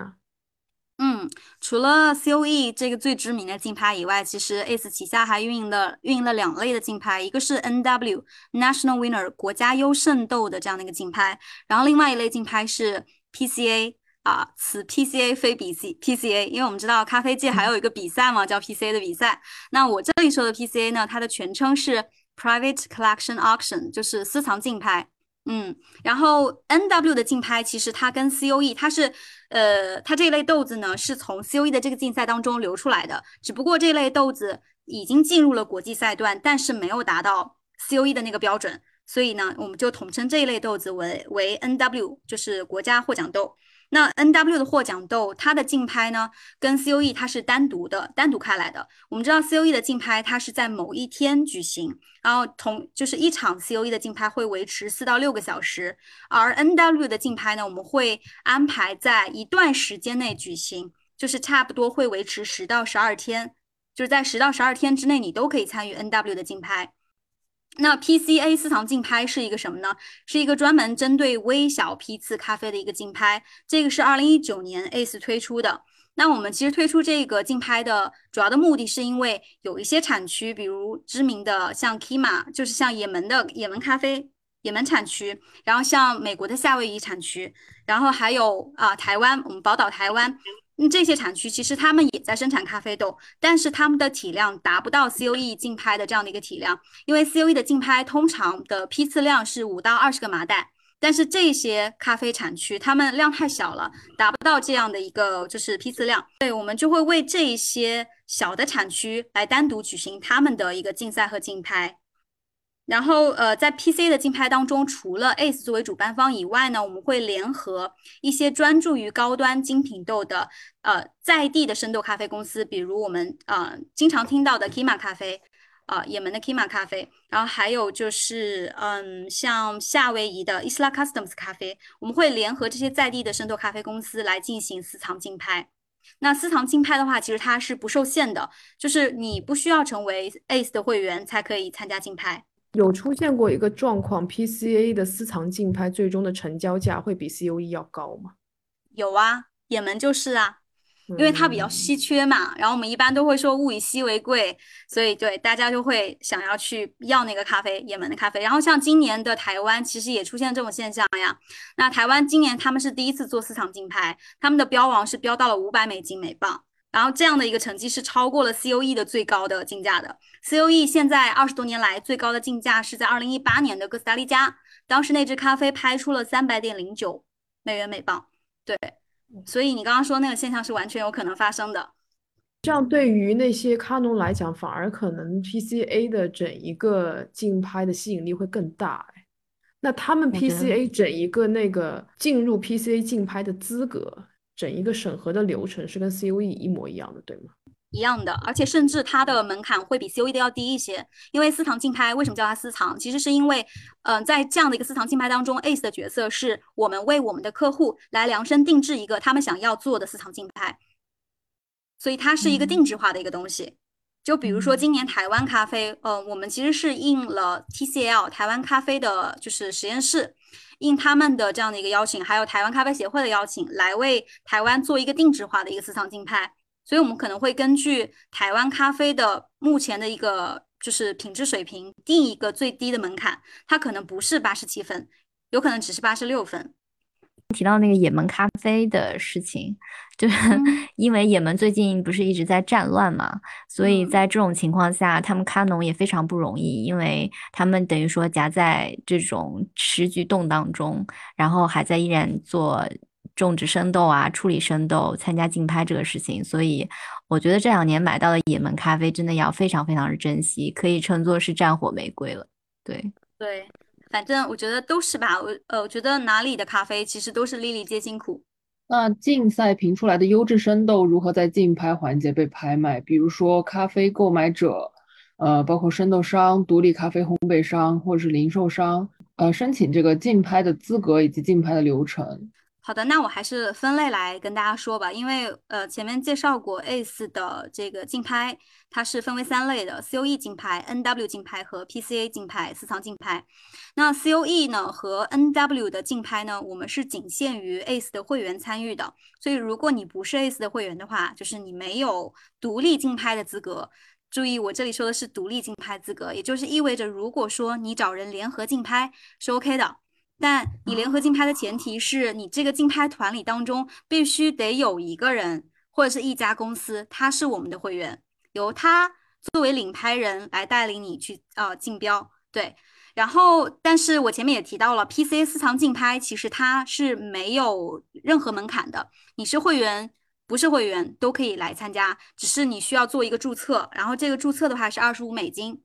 嗯，除了 COE 这个最知名的竞拍以外，其实 ACE 旗下还运营了运营了两类的竞拍，一个是 NW National Winner 国家优胜斗的这样的一个竞拍，然后另外一类竞拍是 PCA 啊，此 PCA 非彼 C PCA，因为我们知道咖啡界还有一个比赛嘛，叫 PCA 的比赛。那我这里说的 PCA 呢，它的全称是 Private Collection Auction，就是私藏竞拍。嗯，然后 N W 的竞拍其实它跟 C O E 它是，呃，它这一类豆子呢是从 C O E 的这个竞赛当中流出来的，只不过这类豆子已经进入了国际赛段，但是没有达到 C O E 的那个标准，所以呢，我们就统称这一类豆子为为 N W，就是国家获奖豆。那 N W 的获奖豆，它的竞拍呢，跟 C O E 它是单独的，单独开来的。我们知道 C O E 的竞拍，它是在某一天举行，然后同就是一场 C O E 的竞拍会维持四到六个小时，而 N W 的竞拍呢，我们会安排在一段时间内举行，就是差不多会维持十到十二天，就是在十到十二天之内，你都可以参与 N W 的竞拍。那 PCA 私藏竞拍是一个什么呢？是一个专门针对微小批次咖啡的一个竞拍。这个是二零一九年 ACE 推出的。那我们其实推出这个竞拍的主要的目的是因为有一些产区，比如知名的像 Kima，就是像也门的也门咖啡，也门产区，然后像美国的夏威夷产区，然后还有啊台湾，我们宝岛台湾。嗯，这些产区其实他们也在生产咖啡豆，但是他们的体量达不到 COE 竞拍的这样的一个体量，因为 COE 的竞拍通常的批次量是五到二十个麻袋，但是这些咖啡产区他们量太小了，达不到这样的一个就是批次量，对我们就会为这些小的产区来单独举行他们的一个竞赛和竞拍。然后，呃，在 PC 的竞拍当中，除了 ACE 作为主办方以外呢，我们会联合一些专注于高端精品豆的，呃，在地的生豆咖啡公司，比如我们呃经常听到的 Kima 咖啡，啊，也门的 Kima 咖啡，然后还有就是，嗯，像夏威夷的 Isla Customs 咖啡，我们会联合这些在地的生豆咖啡公司来进行私藏竞拍。那私藏竞拍的话，其实它是不受限的，就是你不需要成为 ACE 的会员才可以参加竞拍。有出现过一个状况，PCA 的私藏竞拍最终的成交价会比 COE 要高吗？有啊，也门就是啊，因为它比较稀缺嘛。然后我们一般都会说物以稀为贵，所以对大家就会想要去要那个咖啡，也门的咖啡。然后像今年的台湾，其实也出现这种现象呀。那台湾今年他们是第一次做私藏竞拍，他们的标王是标到了五百美金每磅。然后这样的一个成绩是超过了 COE 的最高的竞价的。COE 现在二十多年来最高的竞价是在二零一八年的哥斯达黎加，当时那支咖啡拍出了三百点零九美元每磅。对，所以你刚刚说那个现象是完全有可能发生的。这样对于那些咖农来讲，反而可能 PCA 的整一个竞拍的吸引力会更大。那他们 PCA 整一个那个进入 PCA 竞拍的资格，整一个审核的流程是跟 COE 一模一样的，对吗？一样的，而且甚至它的门槛会比 COE 的要低一些。因为私藏竞拍为什么叫它私藏？其实是因为，嗯，在这样的一个私藏竞拍当中，ACE 的角色是我们为我们的客户来量身定制一个他们想要做的私藏竞拍，所以它是一个定制化的一个东西。就比如说今年台湾咖啡，呃，我们其实是应了 TCL 台湾咖啡的，就是实验室，应他们的这样的一个邀请，还有台湾咖啡协会的邀请，来为台湾做一个定制化的一个私藏竞拍。所以我们可能会根据台湾咖啡的目前的一个就是品质水平，定一个最低的门槛，它可能不是八十七分，有可能只是八十六分。提到那个也门咖啡的事情，就是 因为也门最近不是一直在战乱嘛，所以在这种情况下，他们咖农也非常不容易，因为他们等于说夹在这种时局动荡中，然后还在依然做种植生豆啊、处理生豆、参加竞拍这个事情，所以我觉得这两年买到的也门咖啡真的要非常非常的珍惜，可以称作是战火玫瑰了。对对。反正我觉得都是吧，我呃，我觉得哪里的咖啡其实都是粒粒皆辛苦。那竞赛评出来的优质生豆如何在竞拍环节被拍卖？比如说咖啡购买者，呃，包括生豆商、独立咖啡烘焙商或者是零售商，呃，申请这个竞拍的资格以及竞拍的流程。好的，那我还是分类来跟大家说吧，因为呃前面介绍过 ACE 的这个竞拍，它是分为三类的：COE 竞拍、NW 竞拍和 PCA 竞拍私藏竞拍。那 COE 呢和 NW 的竞拍呢，我们是仅限于 ACE 的会员参与的。所以如果你不是 ACE 的会员的话，就是你没有独立竞拍的资格。注意，我这里说的是独立竞拍资格，也就是意味着如果说你找人联合竞拍是 OK 的。但你联合竞拍的前提是你这个竞拍团里当中必须得有一个人或者是一家公司，他是我们的会员，由他作为领拍人来带领你去呃竞标。对，然后但是我前面也提到了，PCA 私藏竞拍其实它是没有任何门槛的，你是会员不是会员都可以来参加，只是你需要做一个注册，然后这个注册的话是二十五美金。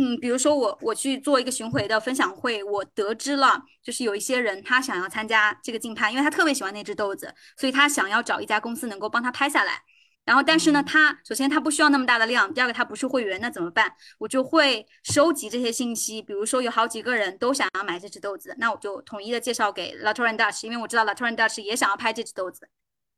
嗯，比如说我我去做一个巡回的分享会，我得知了，就是有一些人他想要参加这个竞拍，因为他特别喜欢那只豆子，所以他想要找一家公司能够帮他拍下来。然后，但是呢，他首先他不需要那么大的量，第二个他不是会员，那怎么办？我就会收集这些信息，比如说有好几个人都想要买这只豆子，那我就统一的介绍给 Latour and Dutch，因为我知道 Latour and Dutch 也想要拍这只豆子，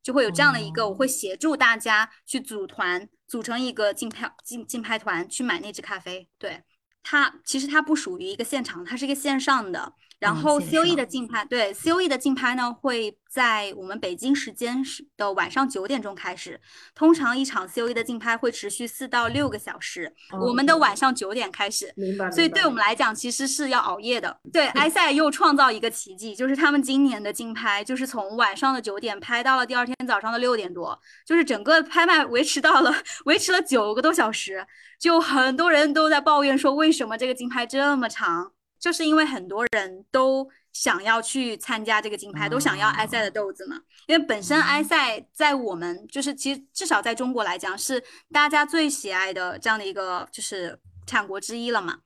就会有这样的一个，我会协助大家去组团，组成一个竞拍竞竞拍团去买那只咖啡，对。它其实它不属于一个现场，它是一个线上的。然后 COE 的竞拍，对 COE 的竞拍呢，会在我们北京时间是的晚上九点钟开始。通常一场 COE 的竞拍会持续四到六个小时。我们的晚上九点开始，明白。所以对我们来讲，其实是要熬夜的。对，埃塞又创造一个奇迹，就是他们今年的竞拍，就是从晚上的九点拍到了第二天早上的六点多，就是整个拍卖维持到了维持了九个多小时。就很多人都在抱怨说，为什么这个竞拍这么长？就是因为很多人都想要去参加这个竞拍，都想要埃塞的豆子嘛。因为本身埃塞在我们就是其实至少在中国来讲是大家最喜爱的这样的一个就是产国之一了嘛。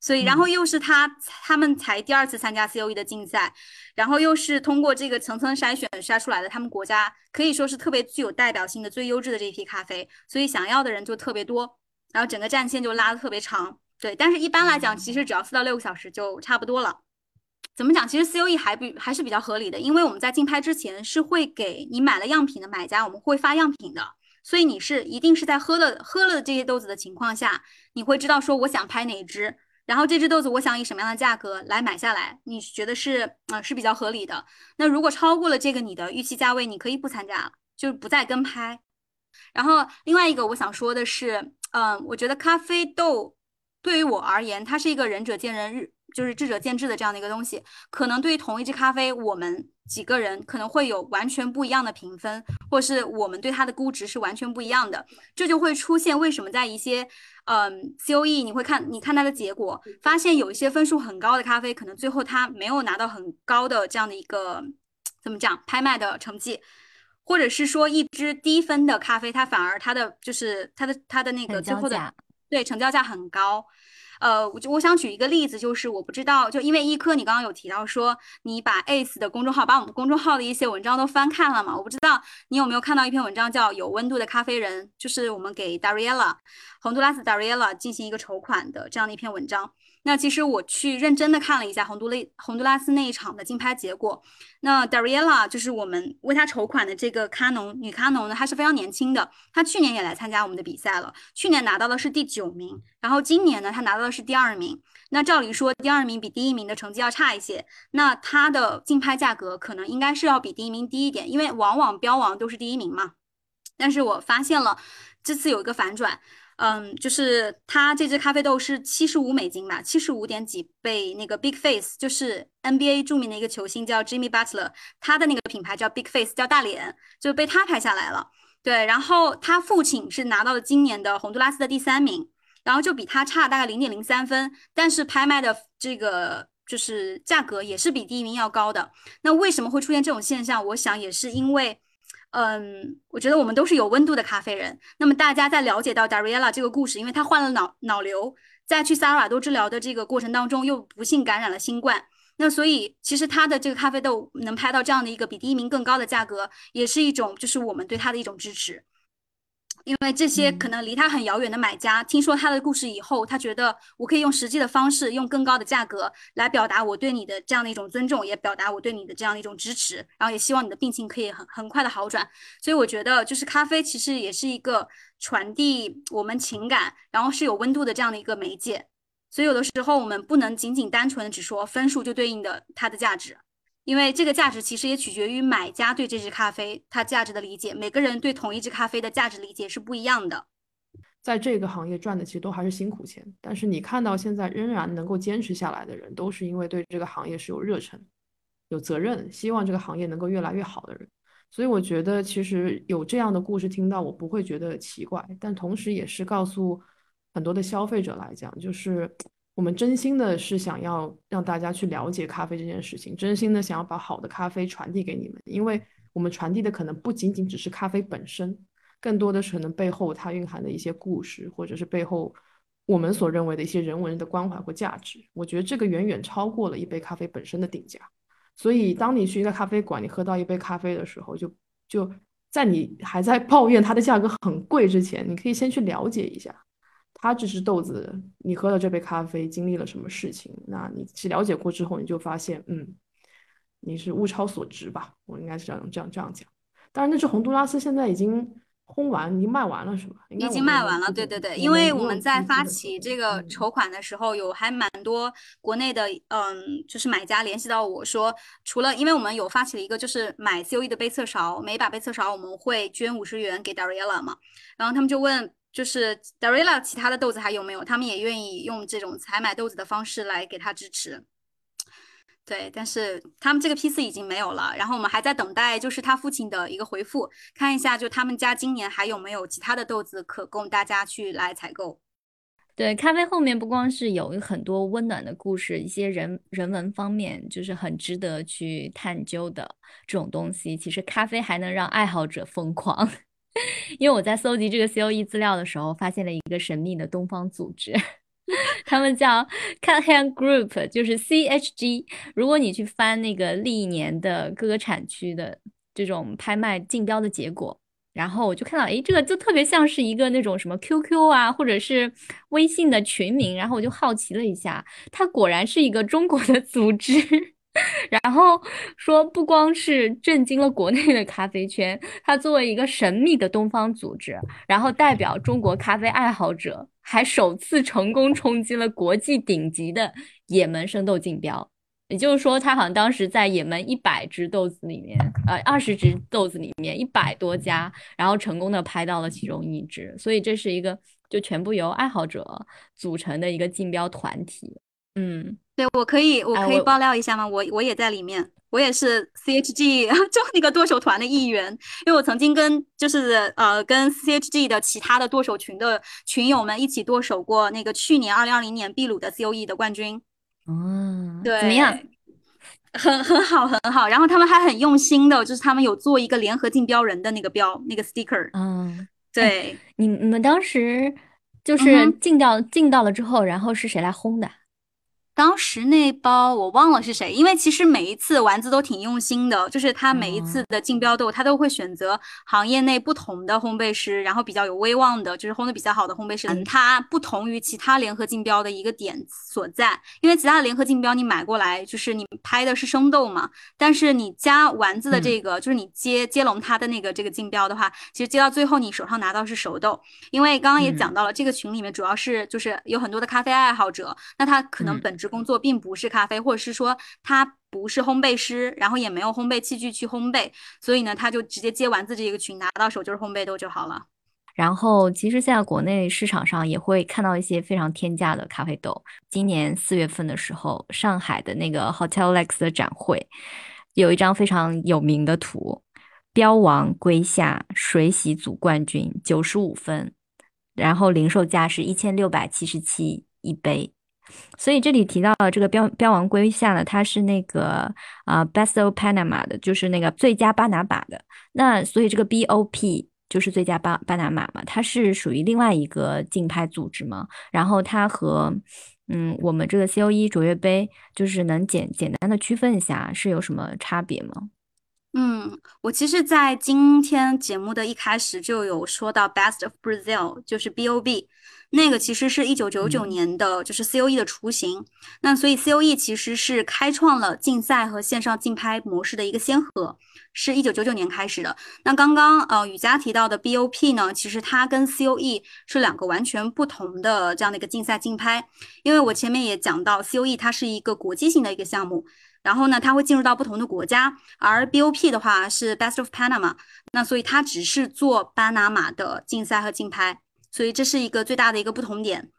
所以然后又是他他们才第二次参加 COE 的竞赛，然后又是通过这个层层筛选筛出来的，他们国家可以说是特别具有代表性的最优质的这一批咖啡，所以想要的人就特别多，然后整个战线就拉的特别长。对，但是一般来讲，其实只要四到六个小时就差不多了。怎么讲？其实 COE 还比还是比较合理的，因为我们在竞拍之前是会给你买了样品的买家，我们会发样品的，所以你是一定是在喝了喝了这些豆子的情况下，你会知道说我想拍哪一支，然后这只豆子我想以什么样的价格来买下来，你觉得是啊是比较合理的。那如果超过了这个你的预期价位，你可以不参加了，就不再跟拍。然后另外一个我想说的是，嗯，我觉得咖啡豆。对于我而言，它是一个仁者见仁，就是智者见智的这样的一个东西，可能对于同一只咖啡，我们几个人可能会有完全不一样的评分，或者是我们对它的估值是完全不一样的，这就会出现为什么在一些嗯 C O E 你会看你看它的结果，发现有一些分数很高的咖啡，可能最后它没有拿到很高的这样的一个怎么讲拍卖的成绩。或者是说一支低分的咖啡，它反而它的就是它的它的那个最后的对成交价很高。呃，我就我想举一个例子，就是我不知道，就因为一科你刚刚有提到说你把 ACE 的公众号，把我们公众号的一些文章都翻看了嘛？我不知道你有没有看到一篇文章叫《有温度的咖啡人》，就是我们给 Dariela 洪都拉斯 Dariela 进行一个筹款的这样的一篇文章。那其实我去认真的看了一下洪都勒洪都拉斯那一场的竞拍结果。那 Dariela 就是我们为她筹款的这个咖农女咖农呢，她是非常年轻的，她去年也来参加我们的比赛了，去年拿到的是第九名，然后今年呢，她拿到的是第二名。那照理说，第二名比第一名的成绩要差一些，那她的竞拍价格可能应该是要比第一名低一点，因为往往标王都是第一名嘛。但是我发现了，这次有一个反转。嗯，就是它这支咖啡豆是七十五美金吧，七十五点几被那个 Big Face，就是 NBA 著名的一个球星叫 Jimmy Butler，他的那个品牌叫 Big Face，叫大脸，就被他拍下来了。对，然后他父亲是拿到了今年的洪都拉斯的第三名，然后就比他差大概零点零三分，但是拍卖的这个就是价格也是比第一名要高的。那为什么会出现这种现象？我想也是因为。嗯，我觉得我们都是有温度的咖啡人。那么大家在了解到 Dariela 这个故事，因为他患了脑脑瘤，在去萨尔瓦多治疗的这个过程当中，又不幸感染了新冠。那所以其实他的这个咖啡豆能拍到这样的一个比第一名更高的价格，也是一种就是我们对他的一种支持。因为这些可能离他很遥远的买家，听说他的故事以后，他觉得我可以用实际的方式，用更高的价格来表达我对你的这样的一种尊重，也表达我对你的这样的一种支持，然后也希望你的病情可以很很快的好转。所以我觉得，就是咖啡其实也是一个传递我们情感，然后是有温度的这样的一个媒介。所以有的时候我们不能仅仅单纯的只说分数就对应的它的价值。因为这个价值其实也取决于买家对这支咖啡它价值的理解，每个人对同一支咖啡的价值理解是不一样的。在这个行业赚的其实都还是辛苦钱，但是你看到现在仍然能够坚持下来的人，都是因为对这个行业是有热忱、有责任，希望这个行业能够越来越好的人。所以我觉得其实有这样的故事听到，我不会觉得奇怪，但同时也是告诉很多的消费者来讲，就是。我们真心的是想要让大家去了解咖啡这件事情，真心的想要把好的咖啡传递给你们，因为我们传递的可能不仅仅只是咖啡本身，更多的是可能背后它蕴含的一些故事，或者是背后我们所认为的一些人文的关怀或价值。我觉得这个远远超过了一杯咖啡本身的定价。所以，当你去一个咖啡馆，你喝到一杯咖啡的时候，就就在你还在抱怨它的价格很贵之前，你可以先去了解一下。它这只豆子，你喝了这杯咖啡经历了什么事情？那你去了解过之后，你就发现，嗯，你是物超所值吧？我应该是这样这样这样讲。当然，那只洪都拉斯现在已经烘完，已经卖完了，是吧？已经卖完了，对对对。因为我们在发起这个筹款的时候，有还蛮多国内的，嗯，就是买家联系到我说，除了因为我们有发起了一个，就是买 C O E 的杯测勺，每把杯测勺我们会捐五十元给 Dariela 嘛，然后他们就问。就是 Darilla 其他的豆子还有没有？他们也愿意用这种采买豆子的方式来给他支持。对，但是他们这个批次已经没有了，然后我们还在等待，就是他父亲的一个回复，看一下就他们家今年还有没有其他的豆子可供大家去来采购。对，咖啡后面不光是有很多温暖的故事，一些人人文方面就是很值得去探究的这种东西。其实咖啡还能让爱好者疯狂。因为我在搜集这个 C O E 资料的时候，发现了一个神秘的东方组织，他们叫 Cut Hand Group，就是 C H G。如果你去翻那个历年的各个产区的这种拍卖竞标的结果，然后我就看到，哎，这个就特别像是一个那种什么 Q Q 啊，或者是微信的群名，然后我就好奇了一下，它果然是一个中国的组织。然后说，不光是震惊了国内的咖啡圈，它作为一个神秘的东方组织，然后代表中国咖啡爱好者，还首次成功冲击了国际顶级的也门生豆竞标。也就是说，他好像当时在也门一百只豆子里面，呃，二十只豆子里面一百多家，然后成功的拍到了其中一只。所以这是一个就全部由爱好者组成的一个竞标团体。嗯，对，我可以，我可以爆料一下吗？我我也在里面，我也是 CHG 就 那个剁手团的一员，因为我曾经跟就是呃跟 CHG 的其他的剁手群的群友们一起剁手过那个去年二零二零年秘鲁的 COE 的冠军。哦，对，怎么样？很很好，很好。然后他们还很用心的，就是他们有做一个联合竞标人的那个标，那个 sticker。嗯，对，你你们当时就是进到进到了之后，然后是谁来轰的？当时那包我忘了是谁，因为其实每一次丸子都挺用心的，就是他每一次的竞标豆，他都会选择行业内不同的烘焙师，然后比较有威望的，就是烘的比较好的烘焙师。它不同于其他联合竞标的一个点所在，因为其他的联合竞标你买过来就是你拍的是生豆嘛，但是你加丸子的这个，就是你接接龙它的那个这个竞标的话，其实接到最后你手上拿到是熟豆，因为刚刚也讲到了，这个群里面主要是就是有很多的咖啡爱好者，那他可能本。工作并不是咖啡，或者是说他不是烘焙师，然后也没有烘焙器具去烘焙，所以呢，他就直接接丸子这个群拿到手就是烘焙豆就好了。然后，其实现在国内市场上也会看到一些非常天价的咖啡豆。今年四月份的时候，上海的那个 Hotel Lex 的展会有一张非常有名的图，标王归夏水洗组冠军九十五分，然后零售价是一千六百七十七一杯。所以这里提到了这个标标王瑰夏呢，它是那个啊 Best of Panama 的，就是那个最佳巴拿马的。那所以这个 BOP 就是最佳巴巴拿马嘛，它是属于另外一个竞拍组织嘛。然后它和嗯我们这个 COE 卓越杯，就是能简简单的区分一下是有什么差别吗？嗯，我其实，在今天节目的一开始就有说到 Best of Brazil，就是 BOB。那个其实是一九九九年的，就是 COE 的雏形。那所以 COE 其实是开创了竞赛和线上竞拍模式的一个先河，是一九九九年开始的。那刚刚呃雨佳提到的 BOP 呢，其实它跟 COE 是两个完全不同的这样的一个竞赛竞拍。因为我前面也讲到，COE 它是一个国际性的一个项目，然后呢它会进入到不同的国家，而 BOP 的话是 Best of Panama，那所以它只是做巴拿马的竞赛和竞拍。所以这是一个最大的一个不同点，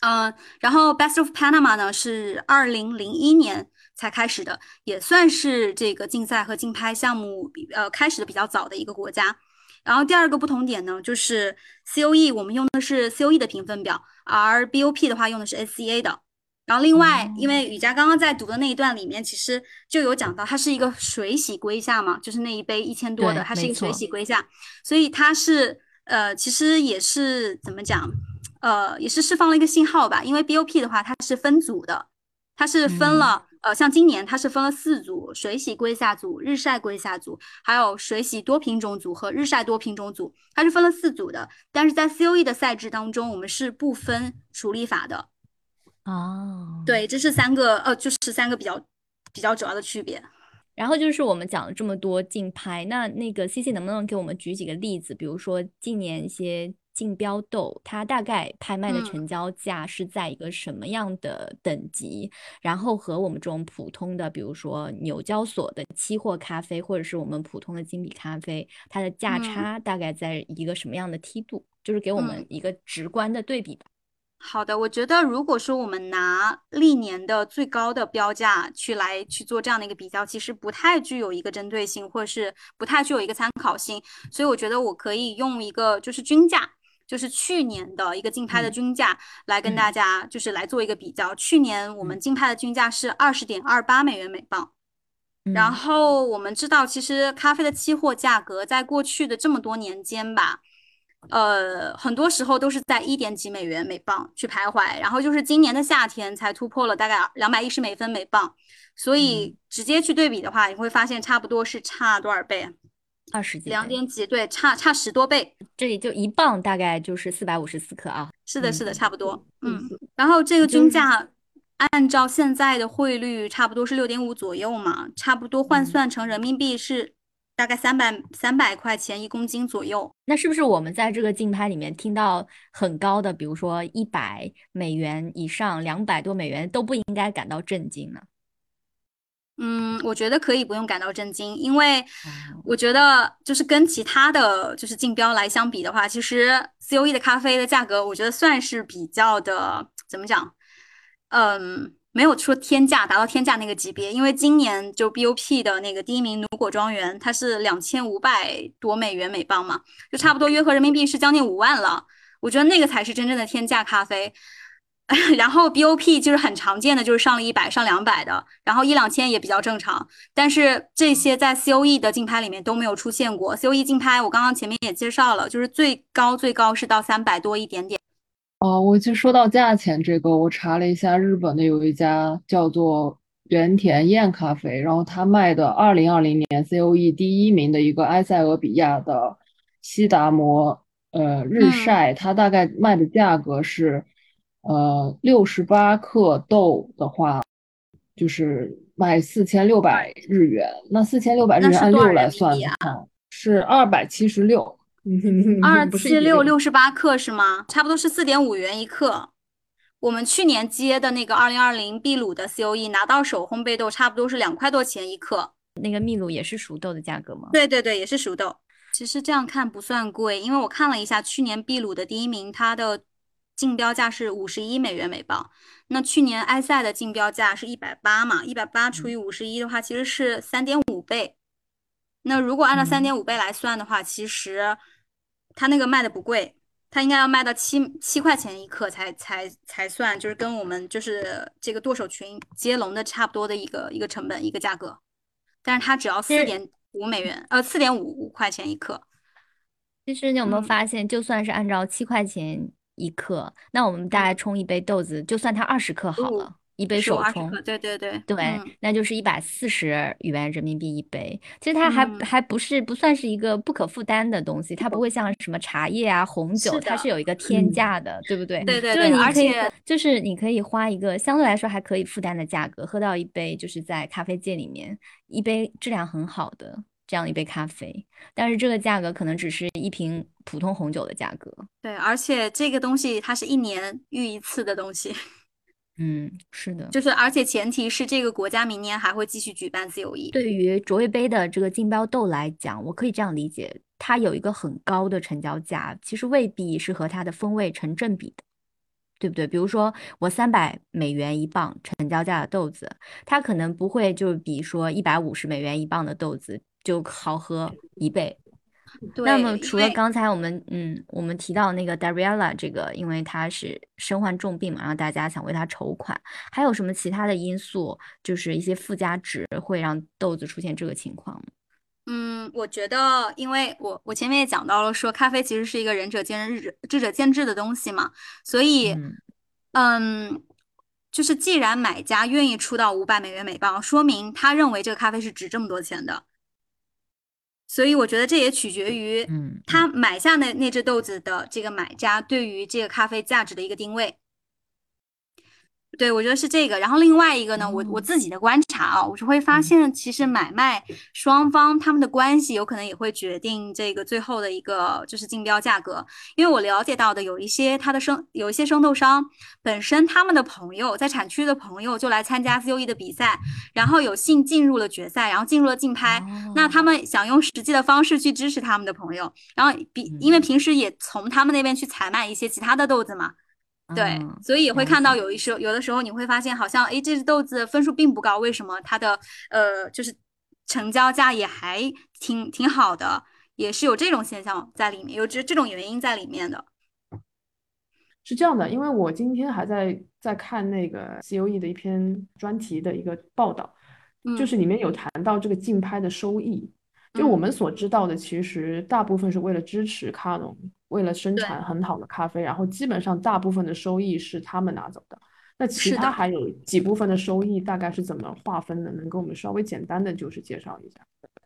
嗯，然后 Best of Panama 呢是二零零一年才开始的，也算是这个竞赛和竞拍项目呃开始的比较早的一个国家。然后第二个不同点呢，就是 COE 我们用的是 COE 的评分表，而 BOP 的话用的是 SCA 的。然后另外，因为雨佳刚刚在读的那一段里面，其实就有讲到它是一个水洗归下嘛，就是那一杯一千多的，它是一个水洗归下，所以它是。呃，其实也是怎么讲，呃，也是释放了一个信号吧。因为 BOP 的话，它是分组的，它是分了，呃，像今年它是分了四组：水洗归下组、日晒归下组，还有水洗多品种组和日晒多品种组，它是分了四组的。但是在 COE 的赛制当中，我们是不分处理法的。哦，对，这是三个，呃，就是三个比较比较主要的区别。然后就是我们讲了这么多竞拍，那那个 C C 能不能给我们举几个例子？比如说近年一些竞标豆，它大概拍卖的成交价是在一个什么样的等级？然后和我们这种普通的，比如说纽交所的期货咖啡，或者是我们普通的精品咖啡，它的价差大概在一个什么样的梯度？就是给我们一个直观的对比吧。好的，我觉得如果说我们拿历年的最高的标价去来去做这样的一个比较，其实不太具有一个针对性，或者是不太具有一个参考性。所以我觉得我可以用一个就是均价，就是去年的一个竞拍的均价来跟大家就是来做一个比较。去年我们竞拍的均价是二十点二八美元每磅。然后我们知道，其实咖啡的期货价格在过去的这么多年间吧。呃，很多时候都是在一点几美元每磅去徘徊，然后就是今年的夏天才突破了大概两百一十美分每磅，所以直接去对比的话，你会发现差不多是差多少倍？二十几？两点几？对，差差十多倍。这里就一磅大概就是四百五十四克啊。是的，是的，差不多。嗯，然后这个均价按照现在的汇率，差不多是六点五左右嘛，差不多换算成人民币是。大概三百三百块钱一公斤左右，那是不是我们在这个竞拍里面听到很高的，比如说一百美元以上、两百多美元都不应该感到震惊呢？嗯，我觉得可以不用感到震惊，因为我觉得就是跟其他的就是竞标来相比的话，其实 COE 的咖啡的价格，我觉得算是比较的怎么讲？嗯，没有说天价达到天价那个级别，因为今年就 BOP 的那个第一名如果庄园，它是两千五百多美元每磅嘛，就差不多约合人民币是将近五万了。我觉得那个才是真正的天价咖啡。然后 BOP 就是很常见的，就是上了一百、上两百的，然后一两千也比较正常。但是这些在 COE 的竞拍里面都没有出现过。COE 竞拍我刚刚前面也介绍了，就是最高最高是到三百多一点点。哦，我就说到价钱这个，我查了一下，日本的有一家叫做原田燕咖啡，然后他卖的二零二零年 COE 第一名的一个埃塞俄比亚的西达摩呃日晒，它大概卖的价格是。呃，六十八克豆的话，就是卖四千六百日元。那四千六百日元按六来算的话，是二百七十六。二七六六十八克是吗？差不多是四点五元一克。我们去年接的那个二零二零秘鲁的 COE 拿到手烘焙豆，差不多是两块多钱一克。那个秘鲁也是熟豆的价格吗？对对对，也是熟豆。其实这样看不算贵，因为我看了一下去年秘鲁的第一名，它的。竞标价是五十一美元每磅，那去年埃塞的竞标价是一百八嘛，一百八除以五十一的话，其实是三点五倍。那如果按照三点五倍来算的话，其实它那个卖的不贵，它应该要卖到七七块钱一克才才才算，就是跟我们就是这个剁手群接龙的差不多的一个一个成本一个价格，但是它只要四点五美元，呃，四点五五块钱一克。其实你有没有发现，就算是按照七块钱。一克，那我们大概冲一杯豆子，就算它二十克好了，一杯手冲，对对对对，那就是一百四十元人民币一杯。其实它还还不是不算是一个不可负担的东西，它不会 像什么茶叶啊、红酒，它是有一个天价的，对不对？对对对，而且就是你可以花一个相对来说还可以负担的价格，喝到一杯就是在咖啡界里面一杯质量很好的。这样一杯咖啡，但是这个价格可能只是一瓶普通红酒的价格。对，而且这个东西它是一年遇一次的东西。嗯，是的，就是而且前提是这个国家明年还会继续举办自由泳。对于卓越杯的这个竞标豆来讲，我可以这样理解，它有一个很高的成交价，其实未必是和它的风味成正比的。对不对？比如说我三百美元一磅成交价的豆子，它可能不会就比说一百五十美元一磅的豆子就好喝一倍。那么除了刚才我们嗯我们提到那个 Dariella 这个，因为他是身患重病嘛，然后大家想为他筹款，还有什么其他的因素，就是一些附加值会让豆子出现这个情况？嗯，我觉得，因为我我前面也讲到了，说咖啡其实是一个仁者见仁，智者见智的东西嘛，所以，嗯，就是既然买家愿意出到五百美元每磅，说明他认为这个咖啡是值这么多钱的，所以我觉得这也取决于，他买下那那只豆子的这个买家对于这个咖啡价值的一个定位。对，我觉得是这个。然后另外一个呢，我我自己的观察啊，我就会发现，其实买卖双方他们的关系有可能也会决定这个最后的一个就是竞标价格。因为我了解到的有一些他的生有一些生豆商本身他们的朋友在产区的朋友就来参加 COE 的比赛，然后有幸进入了决赛，然后进入了竞拍。那他们想用实际的方式去支持他们的朋友，然后比因为平时也从他们那边去采买一些其他的豆子嘛。对，所以也会看到有一时候，有的时候你会发现，好像哎，这只豆子分数并不高，为什么它的呃就是成交价也还挺挺好的，也是有这种现象在里面，有这这种原因在里面的。是这样的，因为我今天还在在看那个 COE 的一篇专题的一个报道，就是里面有谈到这个竞拍的收益。就我们所知道的，其实大部分是为了支持卡农，为了生产很好的咖啡，然后基本上大部分的收益是他们拿走的。那其他还有几部分的收益大概是怎么划分的？能给我们稍微简单的就是介绍一下。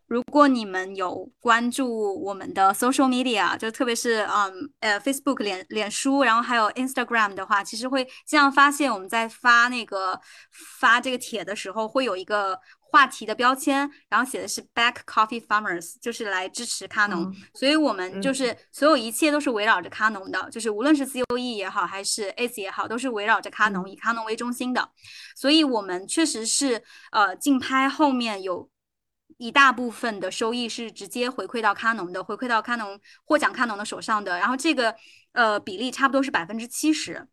如果你们有关注我们的 social media，就特别是嗯呃 Facebook 脸脸书，然后还有 Instagram 的话，其实会经常发现我们在发那个发这个帖的时候会有一个。话题的标签，然后写的是 Back Coffee Farmers，就是来支持卡农，所以我们就是所有一切都是围绕着卡农的，就是无论是 COE 也好，还是 ACE 也好，都是围绕着卡农，以卡农为中心的。所以我们确实是呃竞拍后面有一大部分的收益是直接回馈到卡农的，回馈到卡农获奖卡农的手上的。然后这个呃比例差不多是百分之七十。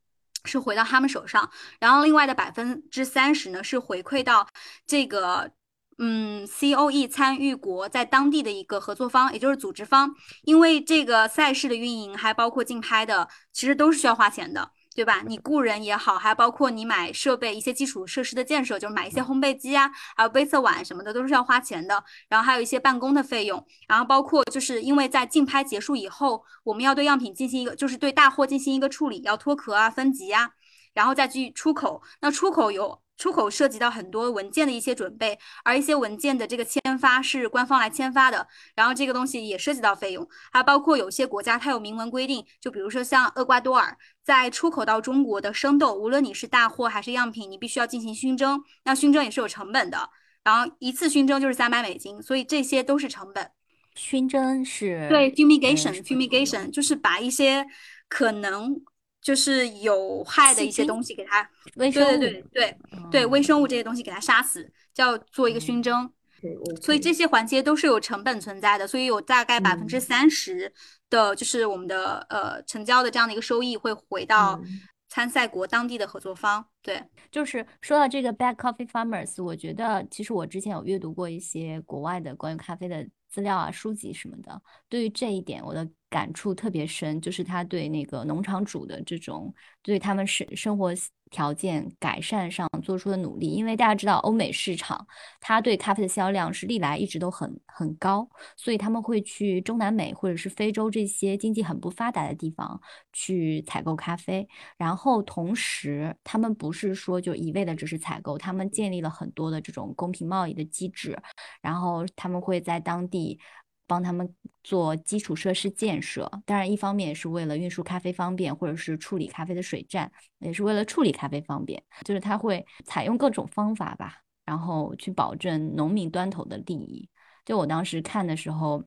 是回到他们手上，然后另外的百分之三十呢是回馈到这个嗯 C O E 参与国在当地的一个合作方，也就是组织方，因为这个赛事的运营还包括竞拍的，其实都是需要花钱的。对吧？你雇人也好，还包括你买设备、一些基础设施的建设，就是买一些烘焙机啊，还有杯测碗什么的，都是要花钱的。然后还有一些办公的费用，然后包括就是因为在竞拍结束以后，我们要对样品进行一个，就是对大货进行一个处理，要脱壳啊、分级啊，然后再去出口。那出口有。出口涉及到很多文件的一些准备，而一些文件的这个签发是官方来签发的，然后这个东西也涉及到费用，还包括有些国家它有明文规定，就比如说像厄瓜多尔，在出口到中国的生豆，无论你是大货还是样品，你必须要进行熏蒸，那熏蒸也是有成本的，然后一次熏蒸就是三百美金，所以这些都是成本。熏蒸是对 fumigation，fumigation 就是把一些可能。就是有害的一些东西给它，对对对对对，微生物这些东西给它杀死，叫做一个熏蒸。所以这些环节都是有成本存在的，所以有大概百分之三十的，就是我们的呃成交的这样的一个收益会回到参赛国当地的合作方。对，就是说到这个 Bad Coffee Farmers，我觉得其实我之前有阅读过一些国外的关于咖啡的资料啊、书籍什么的，对于这一点我的。感触特别深，就是他对那个农场主的这种对他们生生活条件改善上做出的努力。因为大家知道，欧美市场它对咖啡的销量是历来一直都很很高，所以他们会去中南美或者是非洲这些经济很不发达的地方去采购咖啡。然后同时，他们不是说就一味的只是采购，他们建立了很多的这种公平贸易的机制，然后他们会在当地。帮他们做基础设施建设，当然一方面也是为了运输咖啡方便，或者是处理咖啡的水站，也是为了处理咖啡方便。就是他会采用各种方法吧，然后去保证农民端头的利益。就我当时看的时候，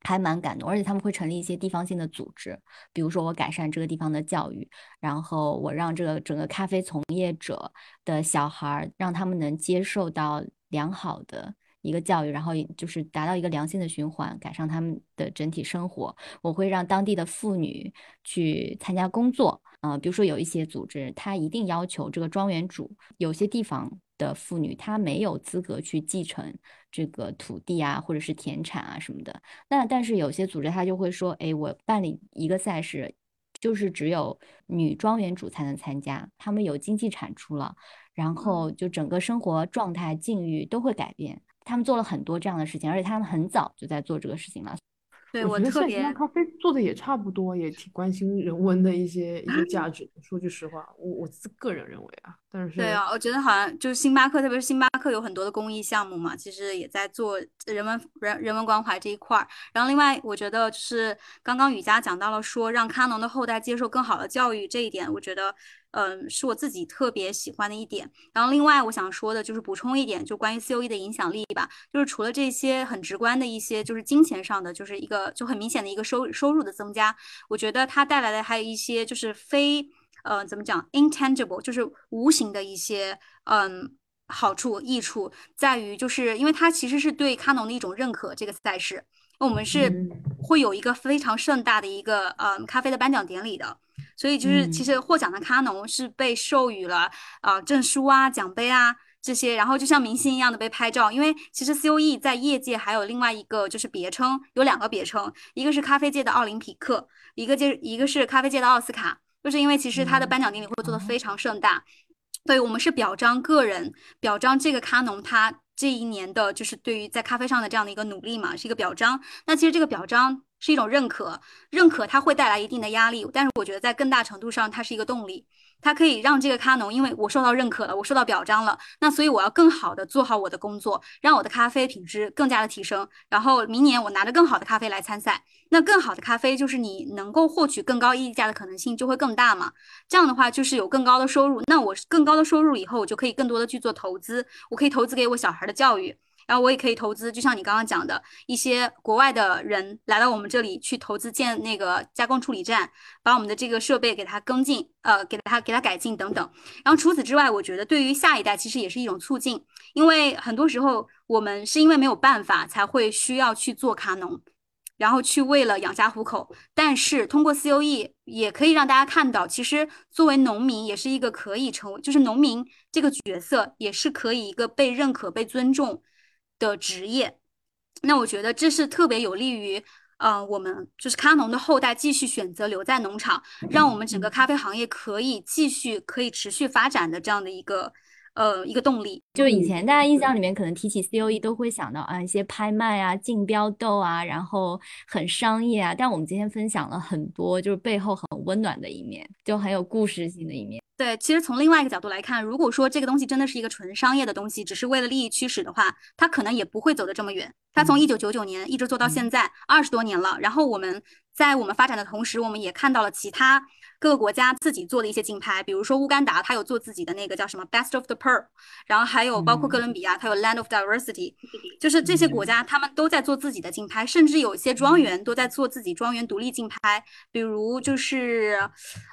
还蛮感动，而且他们会成立一些地方性的组织，比如说我改善这个地方的教育，然后我让这个整个咖啡从业者的小孩，让他们能接受到良好的。一个教育，然后就是达到一个良性的循环，改善他们的整体生活。我会让当地的妇女去参加工作，啊，比如说有一些组织，他一定要求这个庄园主，有些地方的妇女她没有资格去继承这个土地啊，或者是田产啊什么的。那但是有些组织他就会说，哎，我办理一个赛事，就是只有女庄园主才能参加，他们有经济产出了，然后就整个生活状态境遇都会改变。他们做了很多这样的事情，而且他们很早就在做这个事情了。对我特别咖啡做的也差不多，也挺关心人文的一些一些价值。说句实话，我我自个人认为啊，对啊，我觉得好像就是星巴克，特别是星巴克有很多的公益项目嘛，其实也在做人文人人文关怀这一块儿。然后另外，我觉得就是刚刚雨佳讲到了说让咖农的后代接受更好的教育这一点，我觉得。嗯，是我自己特别喜欢的一点。然后另外我想说的就是补充一点，就关于 C O E 的影响力吧。就是除了这些很直观的一些，就是金钱上的，就是一个就很明显的一个收收入的增加。我觉得它带来的还有一些就是非呃怎么讲 intangible，就是无形的一些嗯好处益处，在于就是因为它其实是对卡农的一种认可。这个赛事，我们是会有一个非常盛大的一个呃咖啡的颁奖典礼的。所以就是，其实获奖的咖农是被授予了啊证书啊、奖杯啊这些，然后就像明星一样的被拍照。因为其实 C O E 在业界还有另外一个就是别称，有两个别称，一个是咖啡界的奥林匹克，一个就一个是咖啡界的奥斯卡。就是因为其实他的颁奖典礼会做的非常盛大，所以我们是表彰个人，表彰这个咖农他这一年的就是对于在咖啡上的这样的一个努力嘛，是一个表彰。那其实这个表彰。是一种认可，认可它会带来一定的压力，但是我觉得在更大程度上，它是一个动力，它可以让这个咖农，因为我受到认可了，我受到表彰了，那所以我要更好的做好我的工作，让我的咖啡品质更加的提升，然后明年我拿着更好的咖啡来参赛，那更好的咖啡就是你能够获取更高溢价的可能性就会更大嘛，这样的话就是有更高的收入，那我更高的收入以后，我就可以更多的去做投资，我可以投资给我小孩的教育。然后我也可以投资，就像你刚刚讲的一些国外的人来到我们这里去投资建那个加工处理站，把我们的这个设备给它更进，呃，给它给它改进等等。然后除此之外，我觉得对于下一代其实也是一种促进，因为很多时候我们是因为没有办法才会需要去做卡农。然后去为了养家糊口。但是通过 C O E 也可以让大家看到，其实作为农民也是一个可以成为，就是农民这个角色也是可以一个被认可、被尊重的职业。那我觉得这是特别有利于。呃，我们就是咖农的后代继续选择留在农场，让我们整个咖啡行业可以继续可以持续发展的这样的一个呃一个动力。就是以前大家印象里面可能提起 C O E 都会想到啊一些拍卖啊、竞标斗啊，然后很商业啊。但我们今天分享了很多就是背后很温暖的一面，就很有故事性的一面。对，其实从另外一个角度来看，如果说这个东西真的是一个纯商业的东西，只是为了利益驱使的话，它可能也不会走得这么远。它从一九九九年一直做到现在二十多年了。然后我们在我们发展的同时，我们也看到了其他各个国家自己做的一些竞拍，比如说乌干达，它有做自己的那个叫什么 Best of the Pearl，然后还有包括哥伦比亚，它有 Land of Diversity，就是这些国家他们都在做自己的竞拍，甚至有一些庄园都在做自己庄园独立竞拍，比如就是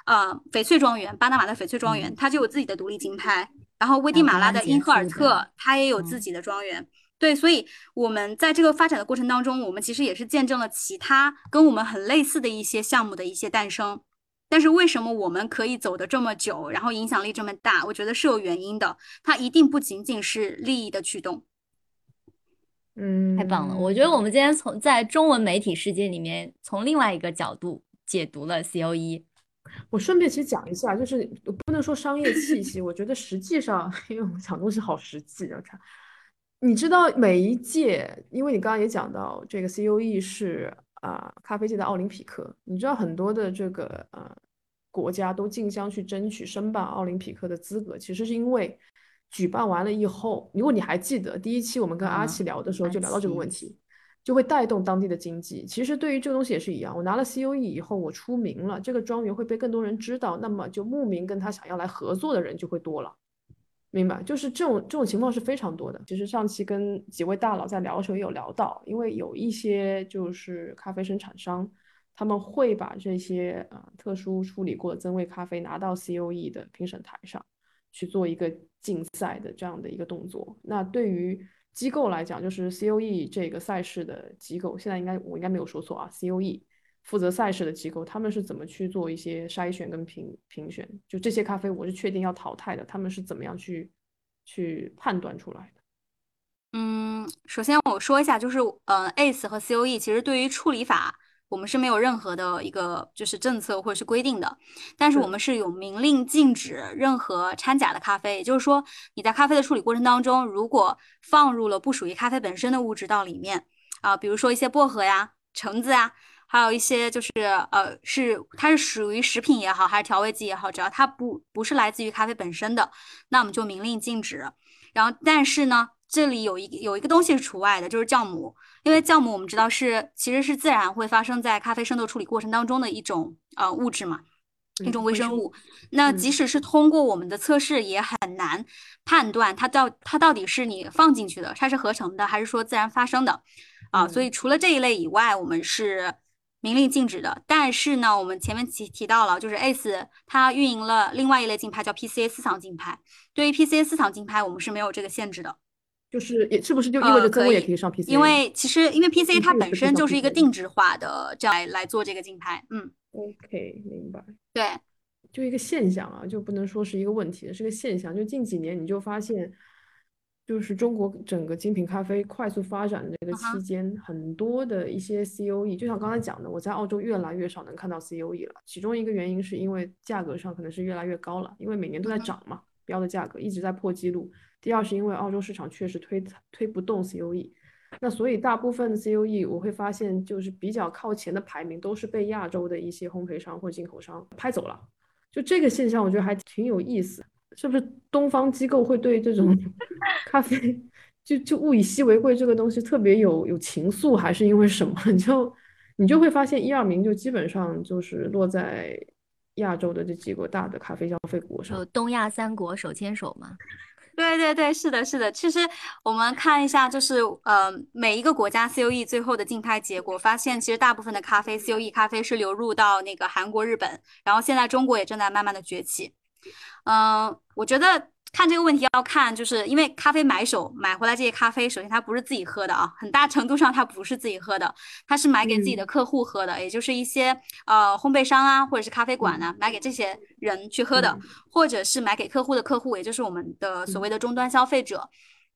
呃翡翠庄园，巴拿马的翡翠庄园，它就有自己的独立竞拍，然后危地马拉的因赫尔特，它也有自己的庄园。对，所以我们在这个发展的过程当中，我们其实也是见证了其他跟我们很类似的一些项目的一些诞生。但是为什么我们可以走得这么久，然后影响力这么大？我觉得是有原因的，它一定不仅仅是利益的驱动。嗯，太棒了！我觉得我们今天从在中文媒体世界里面，从另外一个角度解读了 C O E。我顺便其实讲一下，就是不能说商业气息，我觉得实际上，因为我们讲东西好实际啊，看。你知道每一届，因为你刚刚也讲到这个 C O E 是啊咖啡界的奥林匹克，你知道很多的这个呃国家都竞相去争取申办奥林匹克的资格，其实是因为举办完了以后，如果你还记得第一期我们跟阿奇聊的时候就聊到这个问题，就会带动当地的经济。其实对于这个东西也是一样，我拿了 C O E 以后，我出名了，这个庄园会被更多人知道，那么就慕名跟他想要来合作的人就会多了。明白，就是这种这种情况是非常多的。其实上期跟几位大佬在聊的时候也有聊到，因为有一些就是咖啡生产商，他们会把这些呃特殊处理过的增味咖啡拿到 C O E 的评审台上去做一个竞赛的这样的一个动作。那对于机构来讲，就是 C O E 这个赛事的机构，现在应该我应该没有说错啊，C O E 负责赛事的机构，他们是怎么去做一些筛选跟评评选？就这些咖啡我是确定要淘汰的，他们是怎么样去？去判断出来的。嗯，首先我说一下，就是呃，ACE 和 COE 其实对于处理法，我们是没有任何的一个就是政策或者是规定的，但是我们是有明令禁止任何掺假的咖啡，也就是说你在咖啡的处理过程当中，如果放入了不属于咖啡本身的物质到里面啊，比如说一些薄荷呀、橙子呀。还有一些就是呃，是它是属于食品也好，还是调味剂也好，只要它不不是来自于咖啡本身的，那我们就明令禁止。然后，但是呢，这里有一有一个东西是除外的，就是酵母，因为酵母我们知道是其实是自然会发生在咖啡生豆处理过程当中的一种呃物质嘛，一种微生物。那即使是通过我们的测试，也很难判断它到它到底是你放进去的，它是合成的，还是说自然发生的啊？所以除了这一类以外，我们是。明令禁止的，但是呢，我们前面提提到了，就是 ACE 它运营了另外一类竞拍，叫 PCA 私藏竞拍。对于 PCA 私藏竞拍，我们是没有这个限制的。就是也是不是就意味着增味也可以上 PCA？因为其实因为 PCA 它本身就是一个定制化的这样来来做这个竞拍。嗯，OK，明白。对，就一个现象啊，就不能说是一个问题，是个现象。就近几年你就发现。就是中国整个精品咖啡快速发展的这个期间，很多的一些 C O E，就像刚才讲的，我在澳洲越来越少能看到 C O E 了。其中一个原因是因为价格上可能是越来越高了，因为每年都在涨嘛，标的价格一直在破纪录。第二是因为澳洲市场确实推推不动 C O E，那所以大部分的 C O E 我会发现就是比较靠前的排名都是被亚洲的一些烘焙商或进口商拍走了。就这个现象，我觉得还挺有意思。是不是东方机构会对这种 咖啡就就物以稀为贵这个东西特别有有情愫，还是因为什么？你就你就会发现一二名就基本上就是落在亚洲的这几个大的咖啡消费国上，东亚三国手牵手嘛？对对对，是的，是的。其实我们看一下，就是呃每一个国家 C O E 最后的竞拍结果，发现其实大部分的咖啡 C O E 咖啡是流入到那个韩国、日本，然后现在中国也正在慢慢的崛起。嗯，我觉得看这个问题要看，就是因为咖啡买手买回来这些咖啡，首先它不是自己喝的啊，很大程度上它不是自己喝的，它是买给自己的客户喝的，也就是一些呃烘焙商啊，或者是咖啡馆呢，买给这些人去喝的，或者是买给客户的客户，也就是我们的所谓的终端消费者。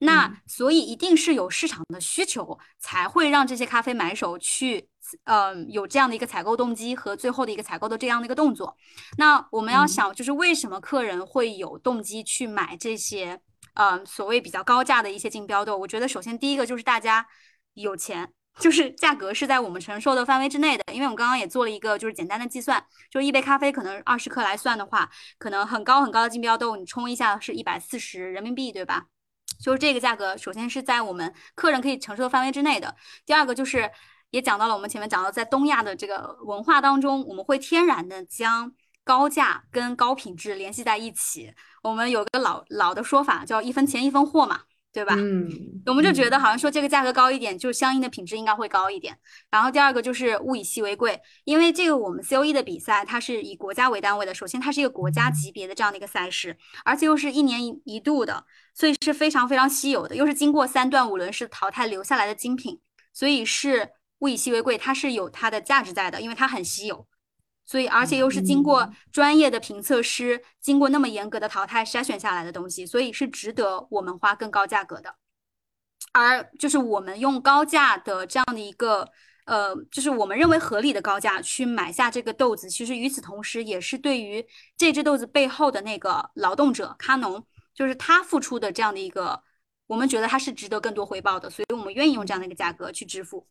那所以一定是有市场的需求，才会让这些咖啡买手去，呃，有这样的一个采购动机和最后的一个采购的这样的一个动作。那我们要想，就是为什么客人会有动机去买这些，呃，所谓比较高价的一些竞标豆？我觉得首先第一个就是大家有钱，就是价格是在我们承受的范围之内的。因为我们刚刚也做了一个就是简单的计算，就是一杯咖啡可能二十克来算的话，可能很高很高的竞标豆，你冲一下是一百四十人民币，对吧？就是这个价格，首先是在我们客人可以承受的范围之内的。第二个就是，也讲到了我们前面讲到，在东亚的这个文化当中，我们会天然的将高价跟高品质联系在一起。我们有个老老的说法，叫一分钱一分货嘛。对吧？嗯，我们就觉得好像说这个价格高一点，就相应的品质应该会高一点。然后第二个就是物以稀为贵，因为这个我们 C O E 的比赛它是以国家为单位的，首先它是一个国家级别的这样的一个赛事，而且又是一年一一度的，所以是非常非常稀有的，又是经过三段五轮式淘汰留下来的精品，所以是物以稀为贵，它是有它的价值在的，因为它很稀有。所以，而且又是经过专业的评测师，经过那么严格的淘汰筛选下来的东西，所以是值得我们花更高价格的。而就是我们用高价的这样的一个，呃，就是我们认为合理的高价去买下这个豆子，其实与此同时，也是对于这只豆子背后的那个劳动者卡农，就是他付出的这样的一个，我们觉得他是值得更多回报的，所以我们愿意用这样的一个价格去支付。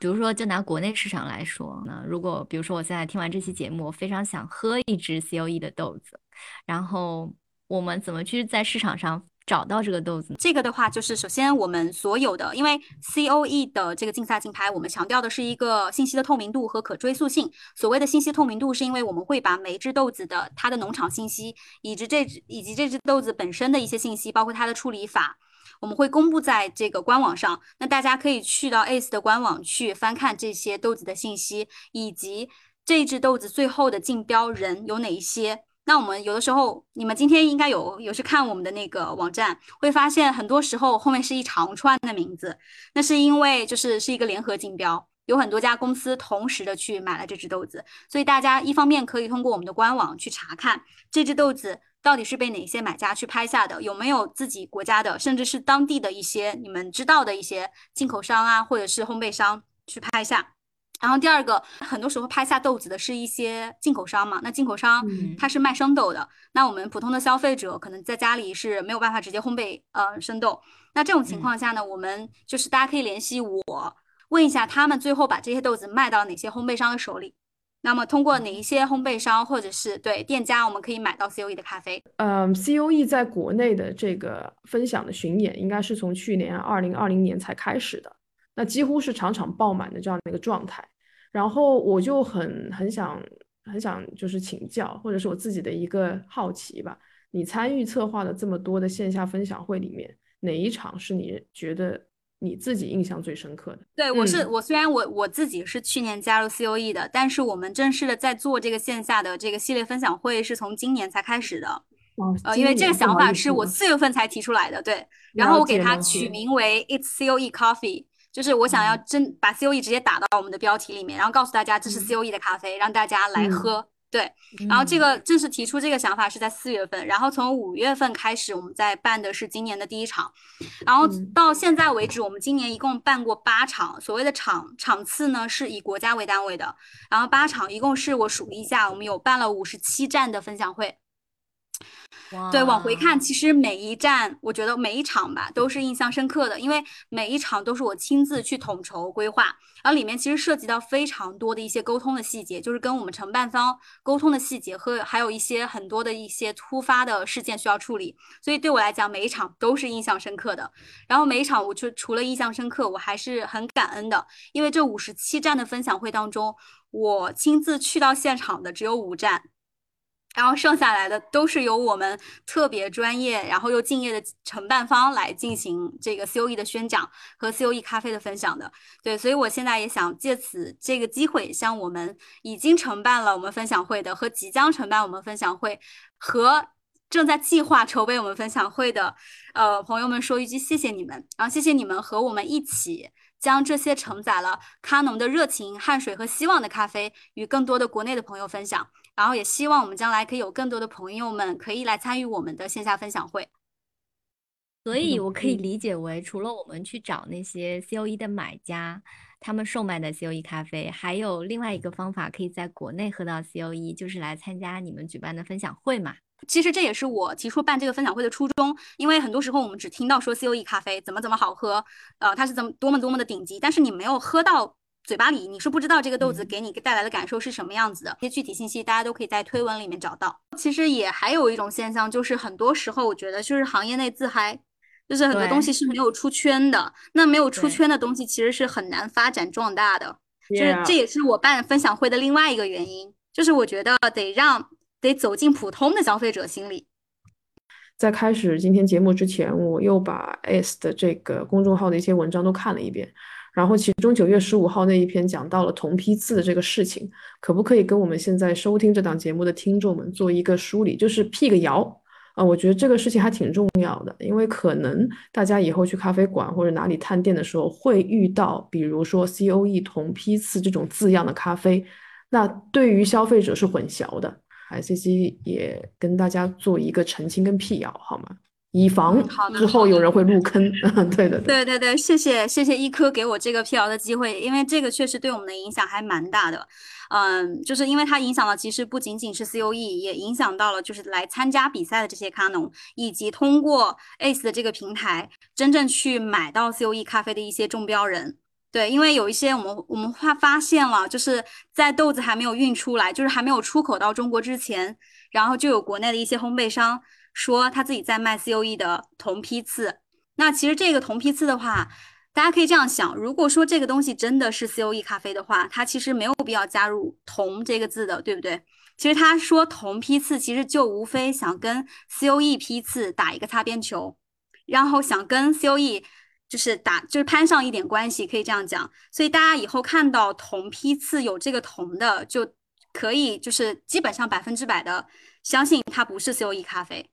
比如说，就拿国内市场来说，那如果比如说我现在听完这期节目，我非常想喝一支 C O E 的豆子，然后我们怎么去在市场上找到这个豆子？这个的话，就是首先我们所有的，因为 C O E 的这个竞赛竞拍，我们强调的是一个信息的透明度和可追溯性。所谓的信息透明度，是因为我们会把每一只豆子的它的农场信息，以及这只以及这只豆子本身的一些信息，包括它的处理法。我们会公布在这个官网上，那大家可以去到 ACE 的官网去翻看这些豆子的信息，以及这只豆子最后的竞标人有哪一些。那我们有的时候，你们今天应该有有去看我们的那个网站，会发现很多时候后面是一长串的名字，那是因为就是是一个联合竞标，有很多家公司同时的去买了这只豆子，所以大家一方面可以通过我们的官网去查看这只豆子。到底是被哪些买家去拍下的？有没有自己国家的，甚至是当地的一些你们知道的一些进口商啊，或者是烘焙商去拍下？然后第二个，很多时候拍下豆子的是一些进口商嘛。那进口商他是卖生豆的，那我们普通的消费者可能在家里是没有办法直接烘焙呃生豆。那这种情况下呢，我们就是大家可以联系我，问一下他们最后把这些豆子卖到哪些烘焙商的手里。那么通过哪一些烘焙商或者是对店家，我们可以买到 C O E 的咖啡？嗯，C O E 在国内的这个分享的巡演，应该是从去年二零二零年才开始的，那几乎是场场爆满的这样的一个状态。然后我就很很想很想就是请教，或者是我自己的一个好奇吧。你参与策划的这么多的线下分享会里面，哪一场是你觉得？你自己印象最深刻的？对我是我虽然我我自己是去年加入 C O E 的，但是我们正式的在做这个线下的这个系列分享会是从今年才开始的。哦，呃，因为这个想法是我四月份才提出来的，对。然后我给它取名为 It's C O E Coffee，就是我想要真把 C O E 直接打到我们的标题里面，然后告诉大家这是 C O E 的咖啡，让大家来喝。对，然后这个正式提出这个想法是在四月份，然后从五月份开始，我们在办的是今年的第一场，然后到现在为止，我们今年一共办过八场，所谓的场场次呢是以国家为单位的，然后八场一共是我数了一下，我们有办了五十七站的分享会。对，往回看，其实每一站，我觉得每一场吧，都是印象深刻的，因为每一场都是我亲自去统筹规划，然后里面其实涉及到非常多的一些沟通的细节，就是跟我们承办方沟通的细节和还有一些很多的一些突发的事件需要处理，所以对我来讲，每一场都是印象深刻的。然后每一场，我就除了印象深刻，我还是很感恩的，因为这五十七站的分享会当中，我亲自去到现场的只有五站。然后剩下来的都是由我们特别专业，然后又敬业的承办方来进行这个 C O E 的宣讲和 C O E 咖啡的分享的。对，所以我现在也想借此这个机会，向我们已经承办了我们分享会的和即将承办我们分享会和正在计划筹备我们分享会的呃朋友们说一句谢谢你们，然后谢谢你们和我们一起将这些承载了咖农的热情、汗水和希望的咖啡与更多的国内的朋友分享，然后也希望我们将来可以有更多的朋友们可以来参与我们的线下分享会。所以，我可以理解为，除了我们去找那些 C O E 的买家，他们售卖的 C O E 咖啡，还有另外一个方法，可以在国内喝到 C O E，就是来参加你们举办的分享会嘛。其实这也是我提出办这个分享会的初衷，因为很多时候我们只听到说 C O E 咖啡怎么怎么好喝，呃，它是怎么多么多么的顶级，但是你没有喝到嘴巴里，你是不知道这个豆子给你带来的感受是什么样子的。一些具体信息大家都可以在推文里面找到。其实也还有一种现象，就是很多时候我觉得就是行业内自嗨。就是很多东西是没有出圈的，那没有出圈的东西其实是很难发展壮大的。就是这也是我办分享会的另外一个原因，就是我觉得得让得走进普通的消费者心里。在开始今天节目之前，我又把 S 的这个公众号的一些文章都看了一遍，然后其中九月十五号那一篇讲到了同批次的这个事情，可不可以跟我们现在收听这档节目的听众们做一个梳理？就是辟个谣。啊，我觉得这个事情还挺重要的，因为可能大家以后去咖啡馆或者哪里探店的时候会遇到，比如说 C O E 同批次这种字样的咖啡，那对于消费者是混淆的。I C C 也跟大家做一个澄清跟辟谣，好吗？以防之后有人会入坑。对的，对对对，谢谢谢谢一科给我这个辟谣的机会，因为这个确实对我们的影响还蛮大的。嗯，就是因为它影响了，其实不仅仅是 C O E，也影响到了就是来参加比赛的这些咖农，以及通过 Ace 的这个平台真正去买到 C O E 咖啡的一些中标人。对，因为有一些我们我们发发现了，就是在豆子还没有运出来，就是还没有出口到中国之前，然后就有国内的一些烘焙商说他自己在卖 C O E 的同批次。那其实这个同批次的话。大家可以这样想，如果说这个东西真的是 C O E 咖啡的话，它其实没有必要加入“铜”这个字的，对不对？其实他说铜批次，其实就无非想跟 C O E 批次打一个擦边球，然后想跟 C O E 就是打就是攀上一点关系，可以这样讲。所以大家以后看到铜批次有这个铜的，就可以就是基本上百分之百的相信它不是 C O E 咖啡，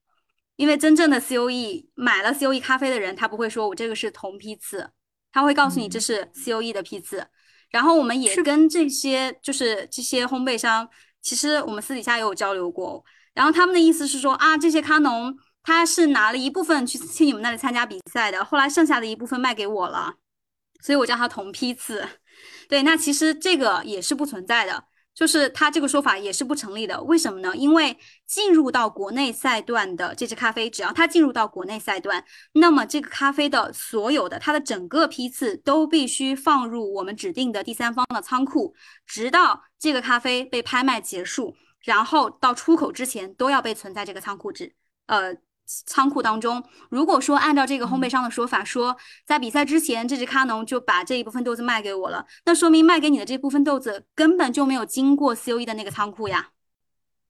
因为真正的 C O E 买了 C O E 咖啡的人，他不会说我这个是同批次。他会告诉你这是 C O E 的批次，然后我们也跟这些就是这些烘焙商，其实我们私底下也有交流过，然后他们的意思是说啊，这些咖农他是拿了一部分去去你们那里参加比赛的，后来剩下的一部分卖给我了，所以我叫他同批次。对，那其实这个也是不存在的。就是他这个说法也是不成立的，为什么呢？因为进入到国内赛段的这支咖啡，只要它进入到国内赛段，那么这个咖啡的所有的它的整个批次都必须放入我们指定的第三方的仓库，直到这个咖啡被拍卖结束，然后到出口之前都要被存在这个仓库之呃。仓库当中，如果说按照这个烘焙商的说法，说在比赛之前，这只咖农就把这一部分豆子卖给我了，那说明卖给你的这部分豆子根本就没有经过 C O E 的那个仓库呀，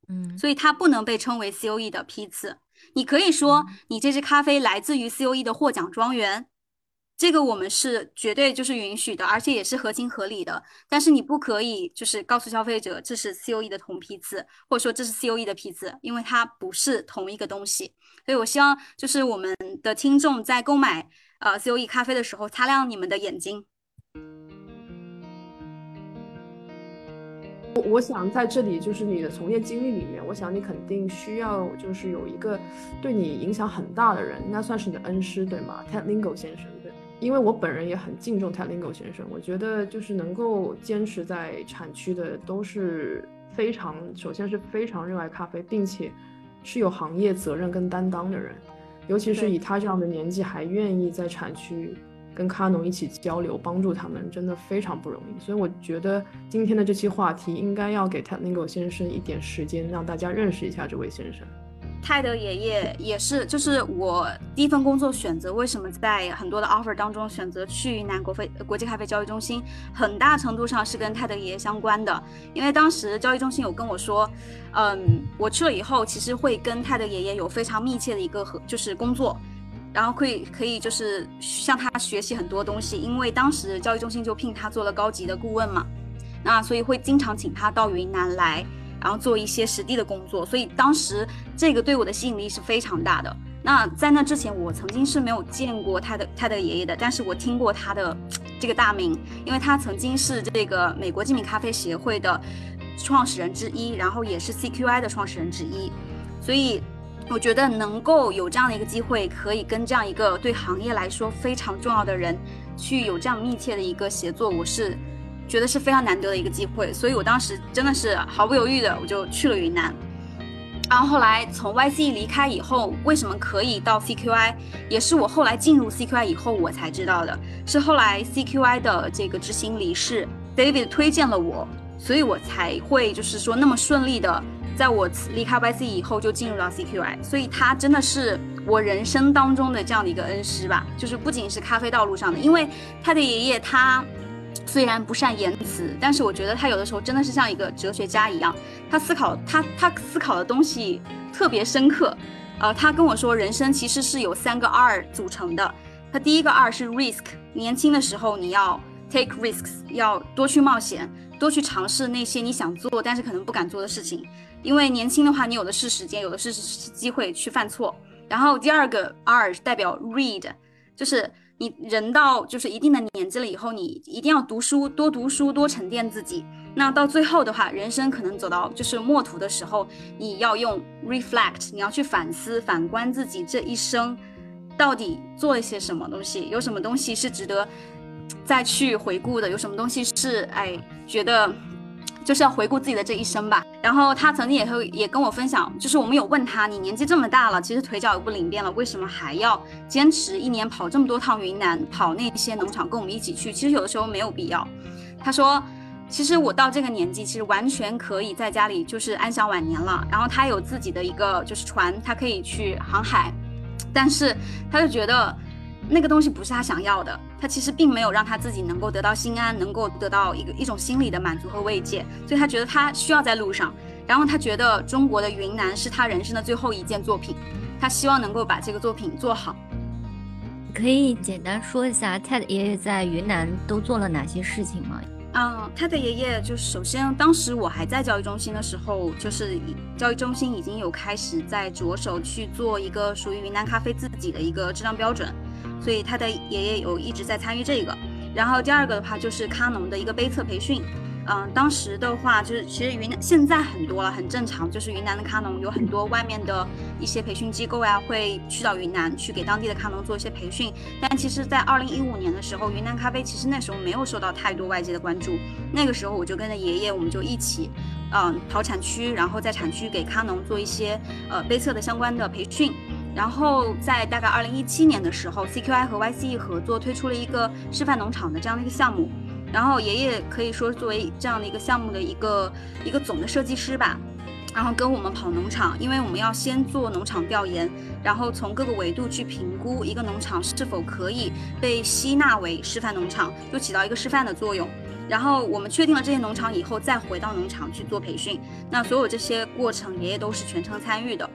嗯，所以它不能被称为 C O E 的批次。你可以说你这只咖啡来自于 C O E 的获奖庄园。这个我们是绝对就是允许的，而且也是合情合理的。但是你不可以就是告诉消费者这是 C O E 的同批次，或者说这是 C O E 的批次，因为它不是同一个东西。所以我希望就是我们的听众在购买呃 C O E 咖啡的时候，擦亮你们的眼睛。我我想在这里就是你的从业经历里面，我想你肯定需要就是有一个对你影响很大的人，应该算是你的恩师对吗？Ted Lingo 先生。因为我本人也很敬重 Talingo 先生，我觉得就是能够坚持在产区的都是非常，首先是非常热爱咖啡，并且是有行业责任跟担当的人，尤其是以他这样的年纪还愿意在产区跟咖农一起交流，帮助他们，真的非常不容易。所以我觉得今天的这期话题应该要给 Talingo 先生一点时间，让大家认识一下这位先生。泰德爷爷也是，就是我第一份工作选择，为什么在很多的 offer 当中选择去云南国飞国际咖啡交易中心，很大程度上是跟泰德爷爷相关的。因为当时交易中心有跟我说，嗯，我去了以后，其实会跟泰德爷爷有非常密切的一个合，就是工作，然后可以可以就是向他学习很多东西。因为当时交易中心就聘他做了高级的顾问嘛，那所以会经常请他到云南来。然后做一些实地的工作，所以当时这个对我的吸引力是非常大的。那在那之前，我曾经是没有见过他的他的爷爷的，但是我听过他的这个大名，因为他曾经是这个美国精品咖啡协会的创始人之一，然后也是 CQI 的创始人之一，所以我觉得能够有这样的一个机会，可以跟这样一个对行业来说非常重要的人去有这样密切的一个协作，我是觉得是非常难得的一个机会，所以我当时真的是毫不犹豫的我就去了云南。然后后来从 YC 离开以后，为什么可以到 CQI，也是我后来进入 CQI 以后我才知道的。是后来 CQI 的这个执行理事 David 推荐了我，所以我才会就是说那么顺利的，在我离开 YC 以后就进入到 CQI。所以他真的是我人生当中的这样的一个恩师吧，就是不仅是咖啡道路上的，因为他的爷爷他。虽然不善言辞，但是我觉得他有的时候真的是像一个哲学家一样，他思考他他思考的东西特别深刻。呃，他跟我说，人生其实是由三个 R 组成的。他第一个 R 是 risk，年轻的时候你要 take risks，要多去冒险，多去尝试那些你想做但是可能不敢做的事情，因为年轻的话你有的是时间，有的是机会去犯错。然后第二个 R 代表 read，就是。你人到就是一定的年纪了以后，你一定要读书，多读书，多沉淀自己。那到最后的话，人生可能走到就是末途的时候，你要用 reflect，你要去反思、反观自己这一生到底做了些什么东西，有什么东西是值得再去回顾的，有什么东西是哎觉得。就是要回顾自己的这一生吧。然后他曾经也会也跟我分享，就是我们有问他，你年纪这么大了，其实腿脚也不灵便了，为什么还要坚持一年跑这么多趟云南，跑那些农场跟我们一起去？其实有的时候没有必要。他说，其实我到这个年纪，其实完全可以在家里就是安享晚年了。然后他有自己的一个就是船，他可以去航海，但是他就觉得。那个东西不是他想要的，他其实并没有让他自己能够得到心安，能够得到一个一种心理的满足和慰藉，所以他觉得他需要在路上，然后他觉得中国的云南是他人生的最后一件作品，他希望能够把这个作品做好。可以简单说一下 Ted 爷爷在云南都做了哪些事情吗？嗯，Ted 爷爷就是首先当时我还在教育中心的时候，就是教育中心已经有开始在着手去做一个属于云南咖啡自己的一个质量标准。所以他的爷爷有一直在参与这个，然后第二个的话就是咖农的一个杯测培训，嗯，当时的话就是其实云南现在很多了，很正常，就是云南的咖农有很多外面的一些培训机构呀，会去到云南去给当地的咖农做一些培训。但其实，在二零一五年的时候，云南咖啡其实那时候没有受到太多外界的关注，那个时候我就跟着爷爷，我们就一起，嗯，跑产区，然后在产区给咖农做一些呃杯测的相关的培训。然后在大概二零一七年的时候，CQI 和 YCE 合作推出了一个示范农场的这样的一个项目。然后爷爷可以说作为这样的一个项目的一个一个总的设计师吧，然后跟我们跑农场，因为我们要先做农场调研，然后从各个维度去评估一个农场是否可以被吸纳为示范农场，就起到一个示范的作用。然后我们确定了这些农场以后，再回到农场去做培训。那所有这些过程，爷爷都是全程参与的。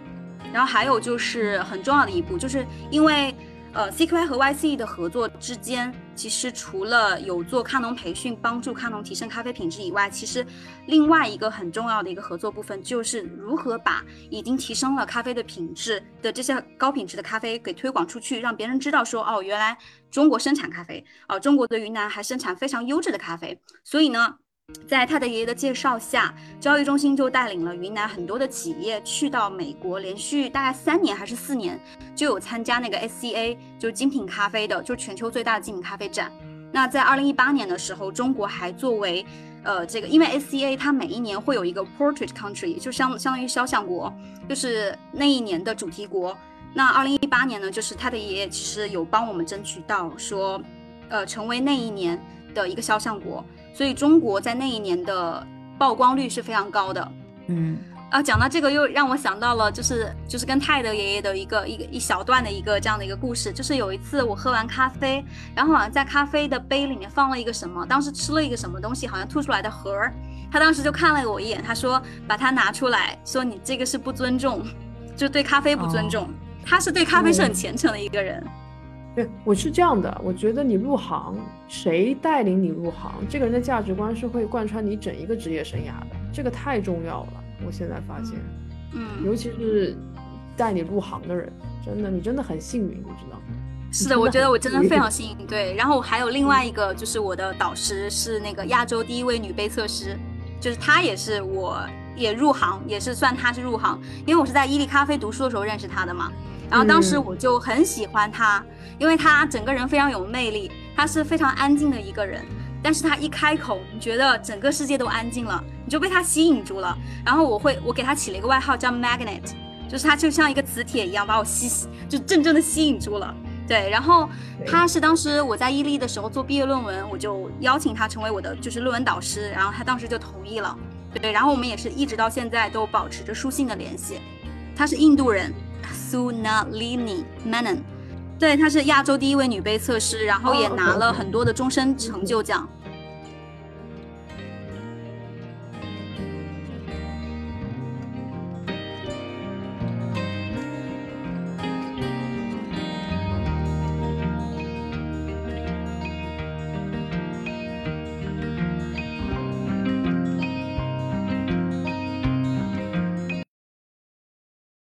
然后还有就是很重要的一步，就是因为，呃，CQI 和 YCE 的合作之间，其实除了有做咖农培训，帮助咖农提升咖啡品质以外，其实另外一个很重要的一个合作部分，就是如何把已经提升了咖啡的品质的这些高品质的咖啡给推广出去，让别人知道说，哦，原来中国生产咖啡，哦，中国的云南还生产非常优质的咖啡，所以呢。在他的爷爷的介绍下，交易中心就带领了云南很多的企业去到美国，连续大概三年还是四年，就有参加那个 SCA，就是精品咖啡的，就全球最大的精品咖啡展。那在二零一八年的时候，中国还作为，呃，这个因为 SCA 它每一年会有一个 Portrait Country，就相相当于肖像国，就是那一年的主题国。那二零一八年呢，就是他的爷爷其实有帮我们争取到说，呃，成为那一年的一个肖像国。所以中国在那一年的曝光率是非常高的，嗯。啊，讲到这个又让我想到了，就是就是跟泰德爷爷的一个一个一小段的一个这样的一个故事，就是有一次我喝完咖啡，然后好像在咖啡的杯里面放了一个什么，当时吃了一个什么东西，好像吐出来的核儿，他当时就看了我一眼，他说把它拿出来，说你这个是不尊重，就对咖啡不尊重，他是对咖啡是很虔诚的一个人。对，我是这样的，我觉得你入行，谁带领你入行，这个人的价值观是会贯穿你整一个职业生涯的，这个太重要了。我现在发现，嗯，尤其是带你入行的人，真的，你真的很幸运，你知道吗？是的，我觉得我真的非常幸运。对，然后还有另外一个，就是我的导师是那个亚洲第一位女杯测师，就是她也是我也入行，也是算她是入行，因为我是在伊利咖啡读书的时候认识她的嘛。然后当时我就很喜欢他，因为他整个人非常有魅力，他是非常安静的一个人，但是他一开口，你觉得整个世界都安静了，你就被他吸引住了。然后我会，我给他起了一个外号叫 Magnet，就是他就像一个磁铁一样把我吸，就真正的吸引住了。对，然后他是当时我在伊利的时候做毕业论文，我就邀请他成为我的就是论文导师，然后他当时就同意了。对，然后我们也是一直到现在都保持着书信的联系。他是印度人，Sunalini Menon，对，她是亚洲第一位女杯测试，然后也拿了很多的终身成就奖。